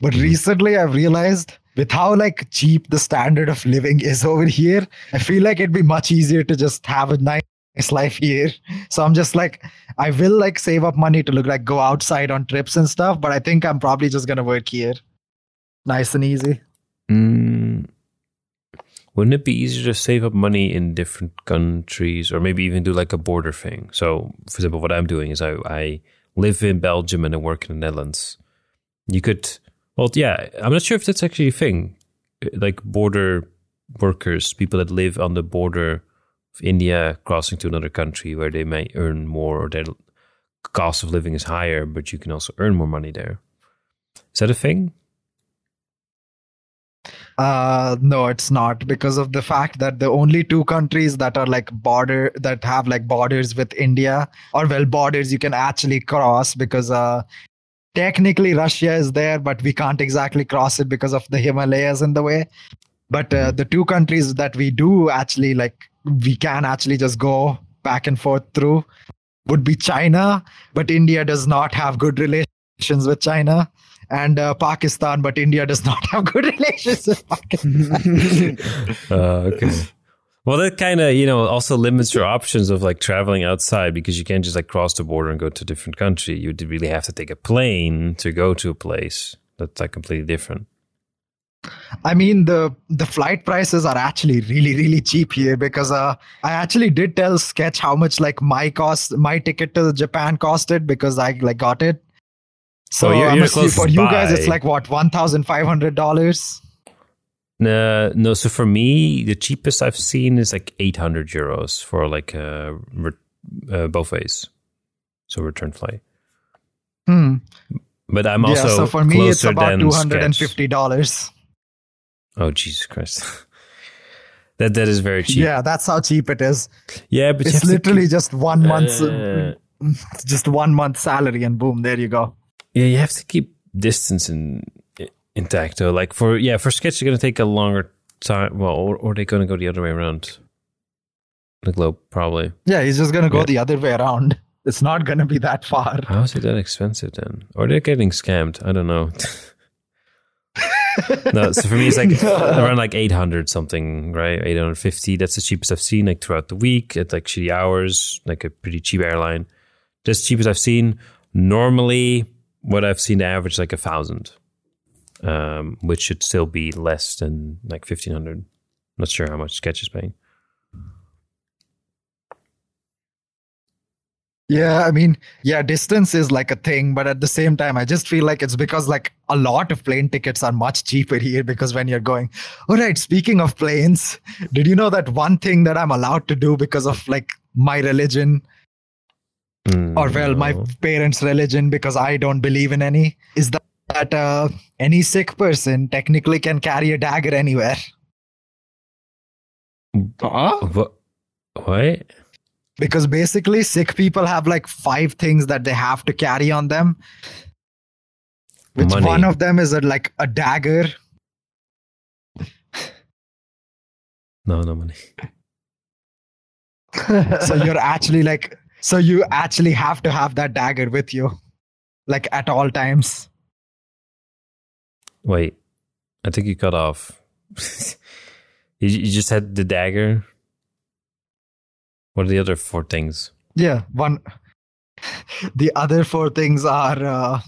But Mhm. recently I've realized with how like cheap the standard of living is over here, I feel like it'd be much easier to just have a nice life here. So I'm just like, I will like save up money to look like go outside on trips and stuff, but I think I'm probably just gonna work here. Nice and easy. Mm, wouldn't it be easier to save up money in different countries or maybe even do like a border thing? So, for example, what I'm doing is I, I live in Belgium and I work in the Netherlands. You could, well, yeah, I'm not sure if that's actually a thing. Like border workers, people that live on the border of India crossing to another country where they may earn more or their cost of living is higher, but you can also earn more money there. Is that a thing? Uh, no, it's not because of the fact that the only two countries that are like border that have like borders with India or well borders you can actually cross because uh technically Russia is there, but we can't exactly cross it because of the Himalayas in the way. But uh, the two countries that we do actually like we can actually just go back and forth through would be China, but India does not have good relations with China and uh, Pakistan, but India does not have good relations with Pakistan. Uh, okay. Well, that kind of you know also limits your options of like traveling outside because you can't just like cross the border and go to a different country. You would really have to take a plane to go to a place that's like completely different. I mean the the flight prices are actually really really cheap here because uh, I actually did tell Sketch how much like my cost my ticket to Japan costed because I like got it. So Oh, you're- you're close for you guys it's like what one thousand five hundred dollars. Uh, no, so for me, the cheapest I've seen is like 800 euros for like uh, re- uh, both ways. So return flight. Hmm. But I'm also yeah, so for me, it's about two hundred and fifty dollars. Oh Jesus Christ. that that is very cheap. Yeah, that's how cheap it is. Yeah, but it's literally keep- just one month's, Uh, just one month salary, and boom, there you go. Yeah, you have to keep distance in, intact though. Like for yeah, for sketch, you're gonna take a longer time. Well, or, or they're gonna go the other way around the globe, probably. Yeah, he's just gonna go Yeah. the other way around. It's not gonna be that far. How is it that expensive then? Or they're getting scammed? I don't know. no, so for me, it's like around like 800 something, right? 850. That's the cheapest I've seen, like throughout the week at like shitty hours, like a pretty cheap airline. That's cheapest I've seen. Normally, what I've seen the average like a thousand, um, which should still be less than like 1500. Not sure how much Sketch is paying. Yeah, I mean, yeah, distance is like a thing, but at the same time, I just feel like it's because like a lot of plane tickets are much cheaper here because when you're going, all right, speaking of planes, did you know that one thing that I'm allowed to do because of like my religion Mm, or well, my parents' religion because I don't believe in any is that, that uh, any Sikh person technically can carry a dagger anywhere. Huh? What? What? because basically Sikh people have like five things that they have to carry on them which Money. one of them is a, like a dagger No, no money. so you're actually like so you actually have to have that dagger with you like at all times Wait, I think you cut off. you, you just had the dagger. What are the other four things? yeah one the other four things are uh,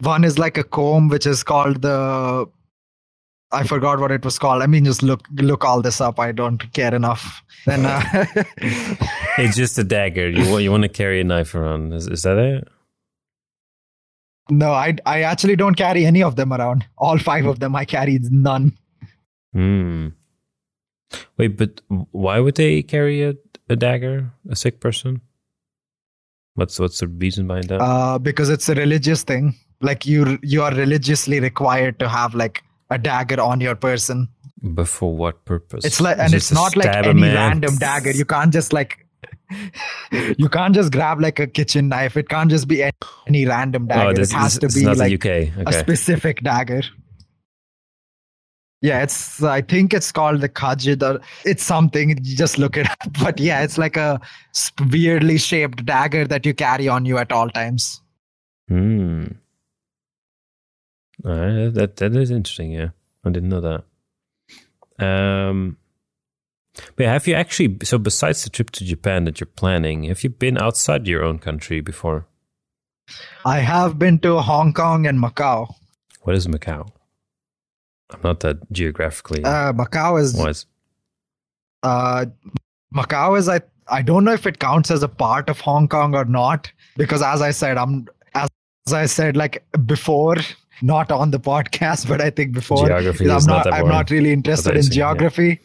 one is like a comb which is called the i forgot what it was called i mean just look look all this up i don't care enough then uh, It's just a dagger. You want you want to carry a knife around? Is, is that it? No, I I actually don't carry any of them around. All five of them I carry none. Hmm. Wait, but why would they carry a, a dagger? A Sikh person? What's what's the reason behind that? Uh, because it's a religious thing. Like you you are religiously required to have like a dagger on your person. but for what purpose? It's like and Just it's not like any man? random dagger. You can't just like you can't just grab like a kitchen knife. It can't just be any, any random dagger. Oh, this, it has this- to be like UK. a Okay. specific dagger. Yeah, it's. I think it's called the Kajid or it's something. You just look it up. But yeah, it's like a weirdly shaped dagger that you carry on you at all times. Hmm. Right, that that is interesting. Yeah, I didn't know that. Um, but have you actually? So besides the trip to Japan that you're planning, have you been outside your own country before? I have been to Hong Kong and Macau. What is Macau? I'm not that geographically Uh, Macau is wise. uh, Macau is I I don't know if it counts as a part of Hong Kong or not because as I said I'm as, as I said like before not on the podcast but I think before Geography I'm not not, I'm not really interested in That's what I was geography.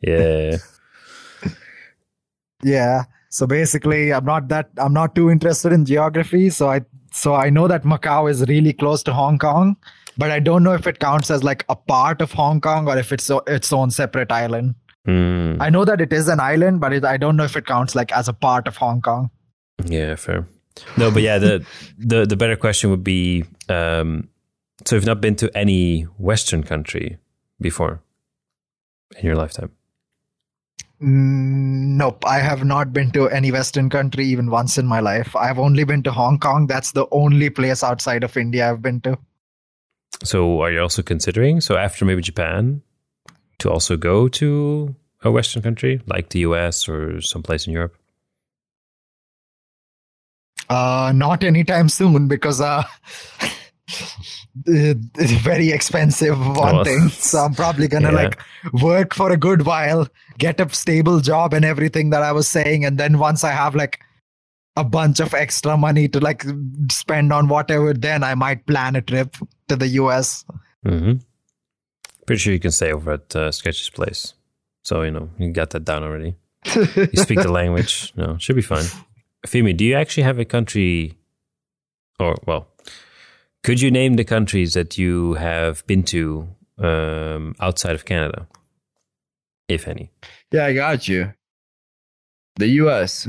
Yeah. Yeah. So basically, I'm not that I'm not too interested in geography. So I so I know that Macau is really close to Hong Kong, but I don't know if it counts as like a part of Hong Kong or if it's o- its own separate island. Hmm. I know that it is an island, but it, I don't know if it counts like as a part of Hong Kong. Yeah, fair. No, but yeah, the the the better question would be: um, so you've not been to any Western country before in your lifetime? Mm, nope, I have not been to any Western country even once in my life. I've only been to Hong Kong. That's the only place outside of India I've been to. So are you also considering so after maybe Japan to also go to a Western country like the US or someplace in Europe? Uh, not anytime soon because uh, it's very expensive. One Oh. thing, so I'm probably gonna Yeah. like work for a good while, get a stable job and everything that I was saying, and then once I have like a bunch of extra money to like spend on whatever, then I might plan a trip to the US. Mm-hmm. Pretty sure you can stay over at uh, Sketch's place. So you know you got that down already. You speak the language. No, should be fine. Vimy, do you actually have a country, or well, Could you name the countries that you have been to um, outside of Canada, if any? Yeah, I got you. The U.S.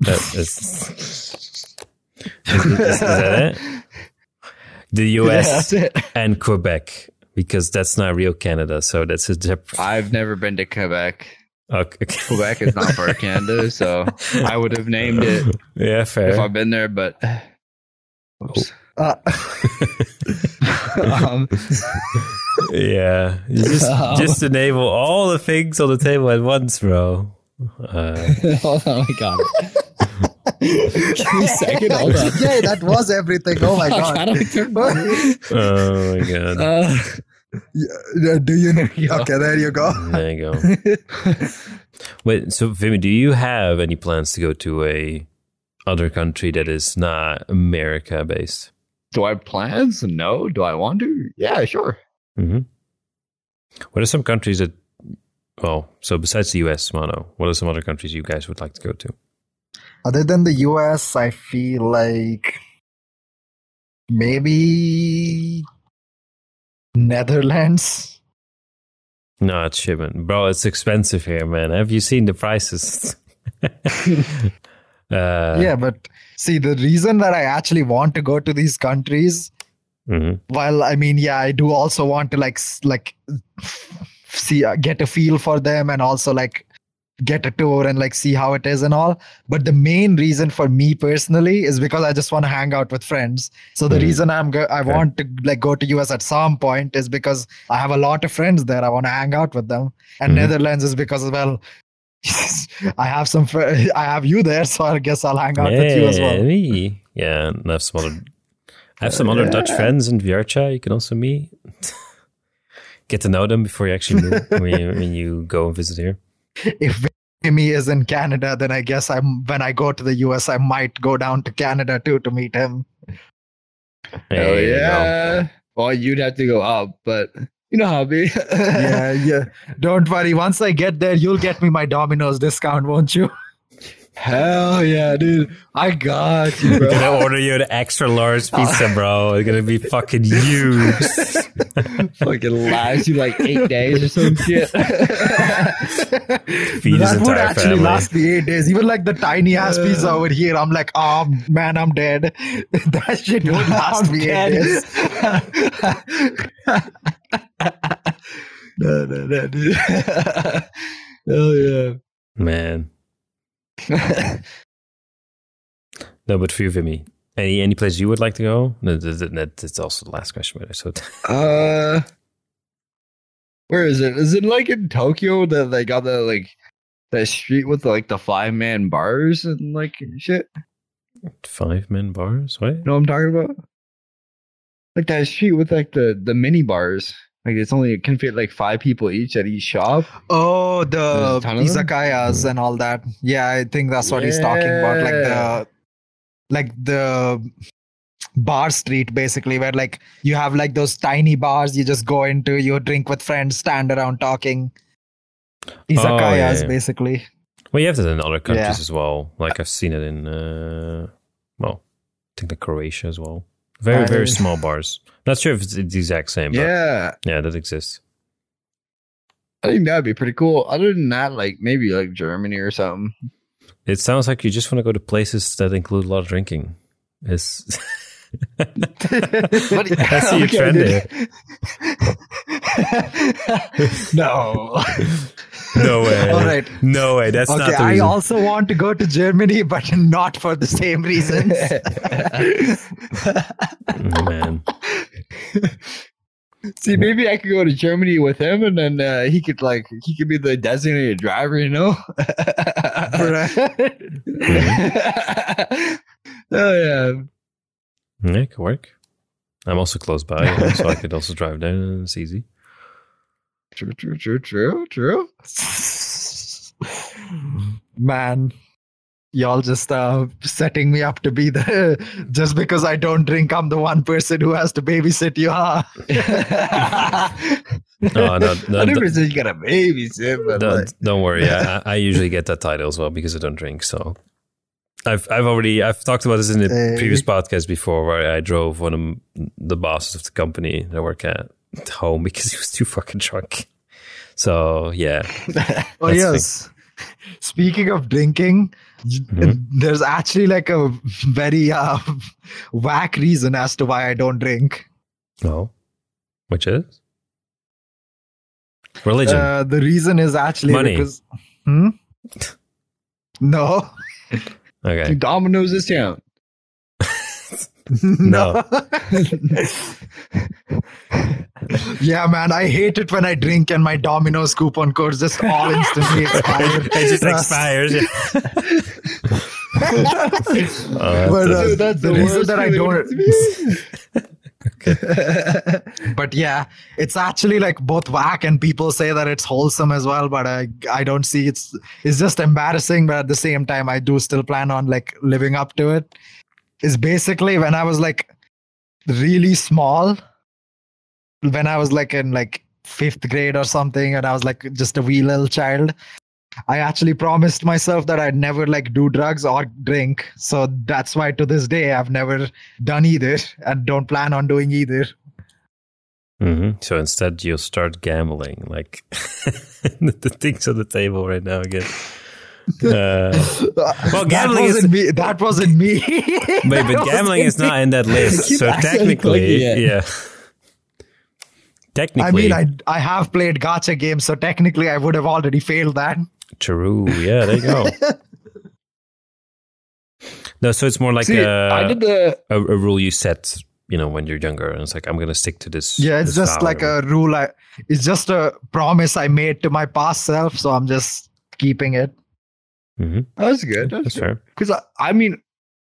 That is, is, is- is that it? The US it. and Quebec, because that's not real Canada. So that's a separate. I've never been to Quebec. Okay. Quebec is not part of Canada, so I would have named it Yeah, fair. if. I've been there. But Oops. Uh, um, yeah, just Um, just enable all the things on the table at once, bro. Uh, hold on, I got it. Give me a second. Hold on. yeah, that was everything. Oh my god. How do I turn my- oh my god, Uh, Yeah, Do you know? Okay, there you go. there you go. Wait, so Vimy, do you have any plans to go to a other country that is not America based? do I have plans? No. Do I want to? Yeah, sure. hmm What are some countries that? Well, so besides the U.S., Mono, what are some other countries you guys would like to go to? Other than the US, I feel like maybe Netherlands. No, it's shipment, bro. It's expensive here, man. Have you seen the prices? uh, yeah, but see, the reason that I actually want to go to these countries, mhm. while I mean, yeah, I do also want to like like see uh, get a feel for them and also like get a tour and like see how it is and all. But the main reason for me personally is because I just want to hang out with friends. So the Mhm. reason I'm go- I Okay. want to like go to US at some point is because I have a lot of friends there. I want to hang out with them. And Mhm. Netherlands is because well. I have some. Fr- I have you there, so I guess I'll hang out with you as well. me. Yeah, and I have some other, I have some other Dutch friends in VRChat. You can also meet. Get to know them before you actually move when you, when you go and visit here. if Vimy is in Canada, then I guess I'm when I go to the US, I might go down to Canada too to meet him. Hell There you yeah. Well, you'd have to go up, but you know how be. yeah, yeah. Don't worry. Once I get there, you'll get me my Domino's discount, won't you? Hell yeah, dude. I got you, I'm bro. gonna order you an extra large pizza, ah. bro. It's gonna be fucking huge. Fucking last you like eight days or some shit. Feed his that would entire actually family. last me eight days. Even like the tiny ass uh. pizza over here, I'm like, oh man, I'm dead. that shit would last I'm me dead. eight days. No, no, no, dude. Hell yeah. Man, no, but for you, Vimy, any any place you would like to go? No, that- that- that- That's also the last question, but I so Uh, where is it? Is it like in Tokyo that they got the like that street with like the five man bars and like shit? five men bars. What? You know what I'm talking about? Like that street with like the the mini bars. Like it's only it can fit like five people each at each shop. Oh, the There's a ton of them? izakayas and all that. Yeah, I think that's what he's talking about. Like the like the bar street basically where like you have like those tiny bars you just go into, you drink with friends, stand around talking. Izakayas yeah. basically. Well, you have that in other countries Yeah. as well. Like I've seen it in, uh, well, I think the Croatia as well. Very I- very small bars. Not sure if it's the exact same, but yeah, Yeah. that exists. I think that'd be pretty cool. Other than that, like maybe like Germany or something. It sounds like you just want to go to places that include a lot of drinking. It's I see a trend there. no. No way. All right. No way. That's okay, not the I also want to go to Germany, but not for the same reasons. Oh, man. See, maybe I could go to Germany with him, and then uh, he could like he could be the designated driver, you know? oh yeah. Yeah, it could work. I'm also close by, so I could also drive down. and It's easy. True, true, true, true, true. Man, y'all just uh, setting me up to be the. Just because I don't drink, I'm the one person who has to babysit you, huh? No, no, no, I never don't- said you got a babysit, but Don't, like, don't worry. I, I I usually get that title as well because I don't drink. So I've I've already I've talked about this in the Hey. previous podcast before, where I drove one of the bosses of the company that I work at home because he was too fucking drunk. So yeah, Oh yes. Speaking of drinking, Mhm. there's actually like a very uh, whack reason as to why I don't drink. no, which is religion. Uh, the reason is actually Money. because hmm? no, okay, Domino's discount. No. yeah, man, I hate it when I drink and my Domino's coupon codes just all instantly expire. it just expires. yeah. Oh, but that's- uh, Dude, that's the, the reason that I don't. but yeah, it's actually like both whack and people say that it's wholesome as well. But I I don't see it's it's just embarrassing. But at the same time, I do still plan on like living up to it. Is basically when I was like really small, when I was like in like fifth grade or something, and I was like just a wee little child. I actually promised myself that I'd never like do drugs or drink. So that's why to this day I've never done either and don't plan on doing either. Mhm. So instead, you'll start gambling, like the things on the table right now again. Uh, well, that gambling is- wasn't me. That wasn't me. Wait, but gambling is wasn't in that list. So accidentally technically, clicking it. yeah. I mean, I I have played gacha games, so technically I would have already failed that. true. Yeah, there you go. no, so it's more like See, a, I did the a, a rule you set, you know, when you're younger, and it's like I'm going to stick to this. Yeah, it's this just vow like a rule. I it's just a promise I made to my past self, so I'm just keeping it. Mhm. that was good. That's fair. Because I, I mean,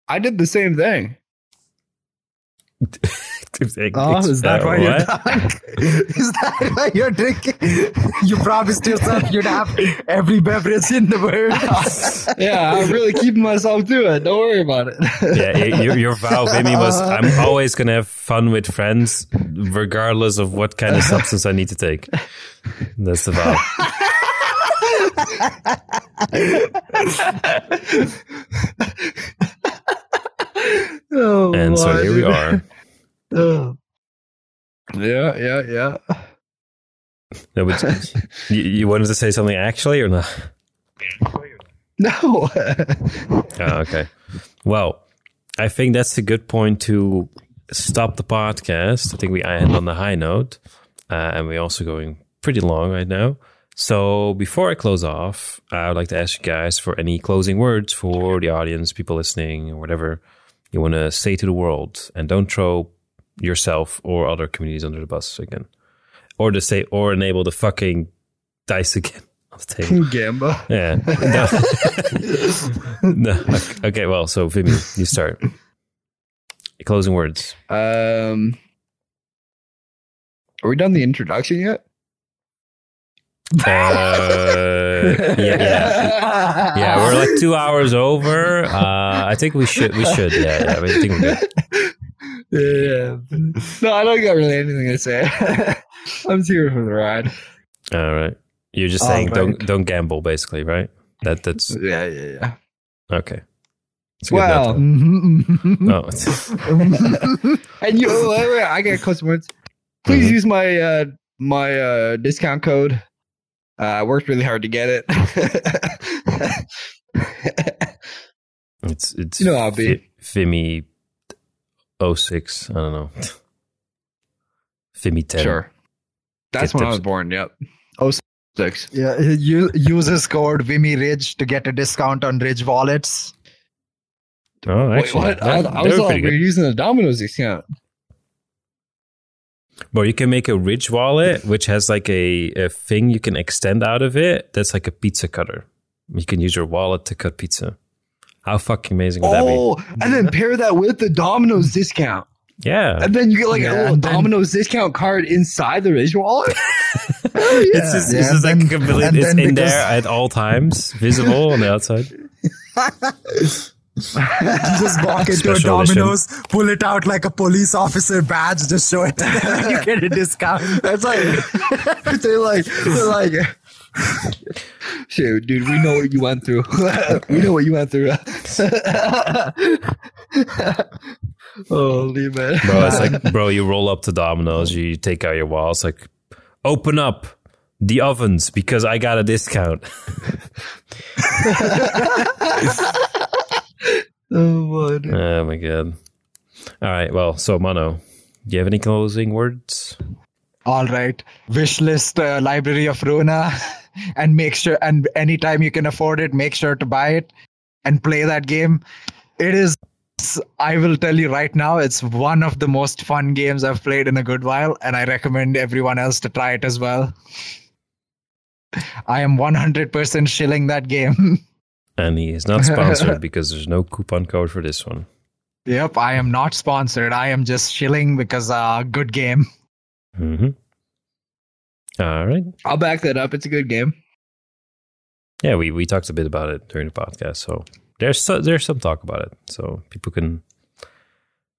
I did the same thing. Oh, is that Uh, why you're drunk? is that why you're drinking? You promised yourself you'd have every beverage in the world. yeah, I'm really keeping myself to it. Don't worry about it. yeah, your, your vow, Vimy, was I'm always going to have fun with friends, regardless of what kind of substance I need to take. That's the vow. Oh, And so here we are. Oh. yeah, yeah, yeah. No, but you, you wanted to say something actually or not? No. Oh, okay. Well, I think that's a good point to stop the podcast. I think we end on the high note, uh, and we're also going pretty long right now. So before I close off, I would like to ask you guys for any closing words for the audience, people listening, or whatever you want to say to the world, and don't throw yourself or other communities under the bus again, or to say or enable the fucking dice again on the table. Gamba. Yeah. No. no. Okay, okay, well, so Vimy, you start. Closing words. Um, are we done the introduction yet? Uh, yeah, yeah. Yeah, we're like two hours over. Uh, I think we should. We should. Yeah, yeah. I think we're good. Yeah. No, I don't got really anything to say. I'm just here for the ride. All right. You're just All saying don't don't gamble, basically, right? That that's Yeah, yeah, yeah. okay. Well. Mhm. Oh, and you, oh, wait, wait, I got custom words. Please Mhm. use my uh my uh discount code. Uh, I worked really hard to get it. it's it's You know I'll be. Fi- Vimy 06. I don't know. Vimy 10. sure. That's Get when I was born. Yep. Oh six. yeah, you uses code Vimy Ridge to get a discount on Ridge wallets. Oh, Wait, what? I, that- I they was were all pretty we're using the Domino's discount. Well, you can make a Ridge wallet, which has like a, a thing you can extend out of it. That's like a pizza cutter. You can use your wallet to cut pizza. How fucking amazing would that Oh, and then pair that with the Domino's discount. Yeah. And then you get like Yeah, a little and then- Domino's discount card inside the Ridge wallet. It's just, Yeah, it's just like then- completely, and it's in because- there at all times, visible on the outside. You just walk into a Special edition. Domino's, pull it out like a police officer badge, just show it, you get a discount. That's like they're like they're like Shoot, dude, we know what you went through. we know what you went through. Holy man. Bro, it's like, bro, you roll up to Domino's, you take out your walls, like, open up the ovens because I got a discount. Oh, man. oh my god. All right, well, so Mono, do you have any closing words? All right. Wish list uh, Library of Ruina and make sure and anytime you can afford it, make sure to buy it and play that game. It is I will tell you right now, it's one of the most fun games I've played in a good while, and I recommend everyone else to try it as well. I am 100% shilling that game. And he is not sponsored because there's no coupon code for this one. yep, I am not sponsored. I am just shilling because uh good game. hmm All right. I'll back that up. It's a good game. Yeah, we, we talked a bit about it during the podcast, so there's so, there's some talk about it, so people can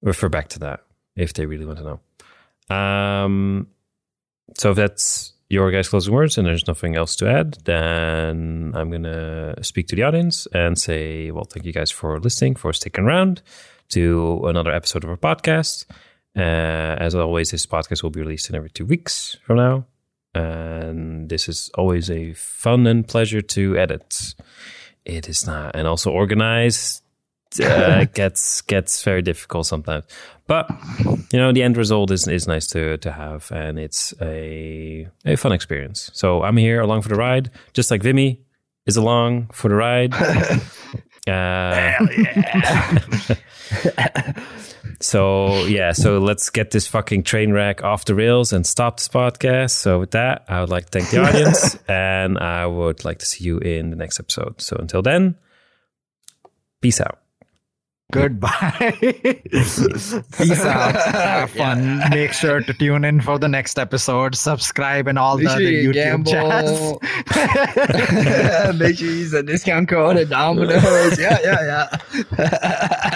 refer back to that if they really want to know. Um, so if that's your guys' closing words and there's nothing else to add, then I'm gonna speak to the audience and say, well, thank you guys for listening, for sticking around to another episode of our podcast. Uh, as always, this podcast will be released in every two weeks from now and this is always a fun and pleasure to edit. It is not, and also organize uh, gets gets very difficult sometimes. But you know, the end result is is nice to to have, and it's a a fun experience. So I'm here along for the ride, just like Vimy is along for the ride. Uh, so yeah, so let's get this fucking train wreck off the rails and stop this podcast. So with that, I would like to thank the audience, and I would like to see you in the next episode. So until then, peace out. Goodbye. Peace out. Have fun. Make sure to tune in for the next episode. Subscribe and all Make the sure other you YouTube chats. Make sure you use a discount code at Domino's. Yeah, yeah, yeah.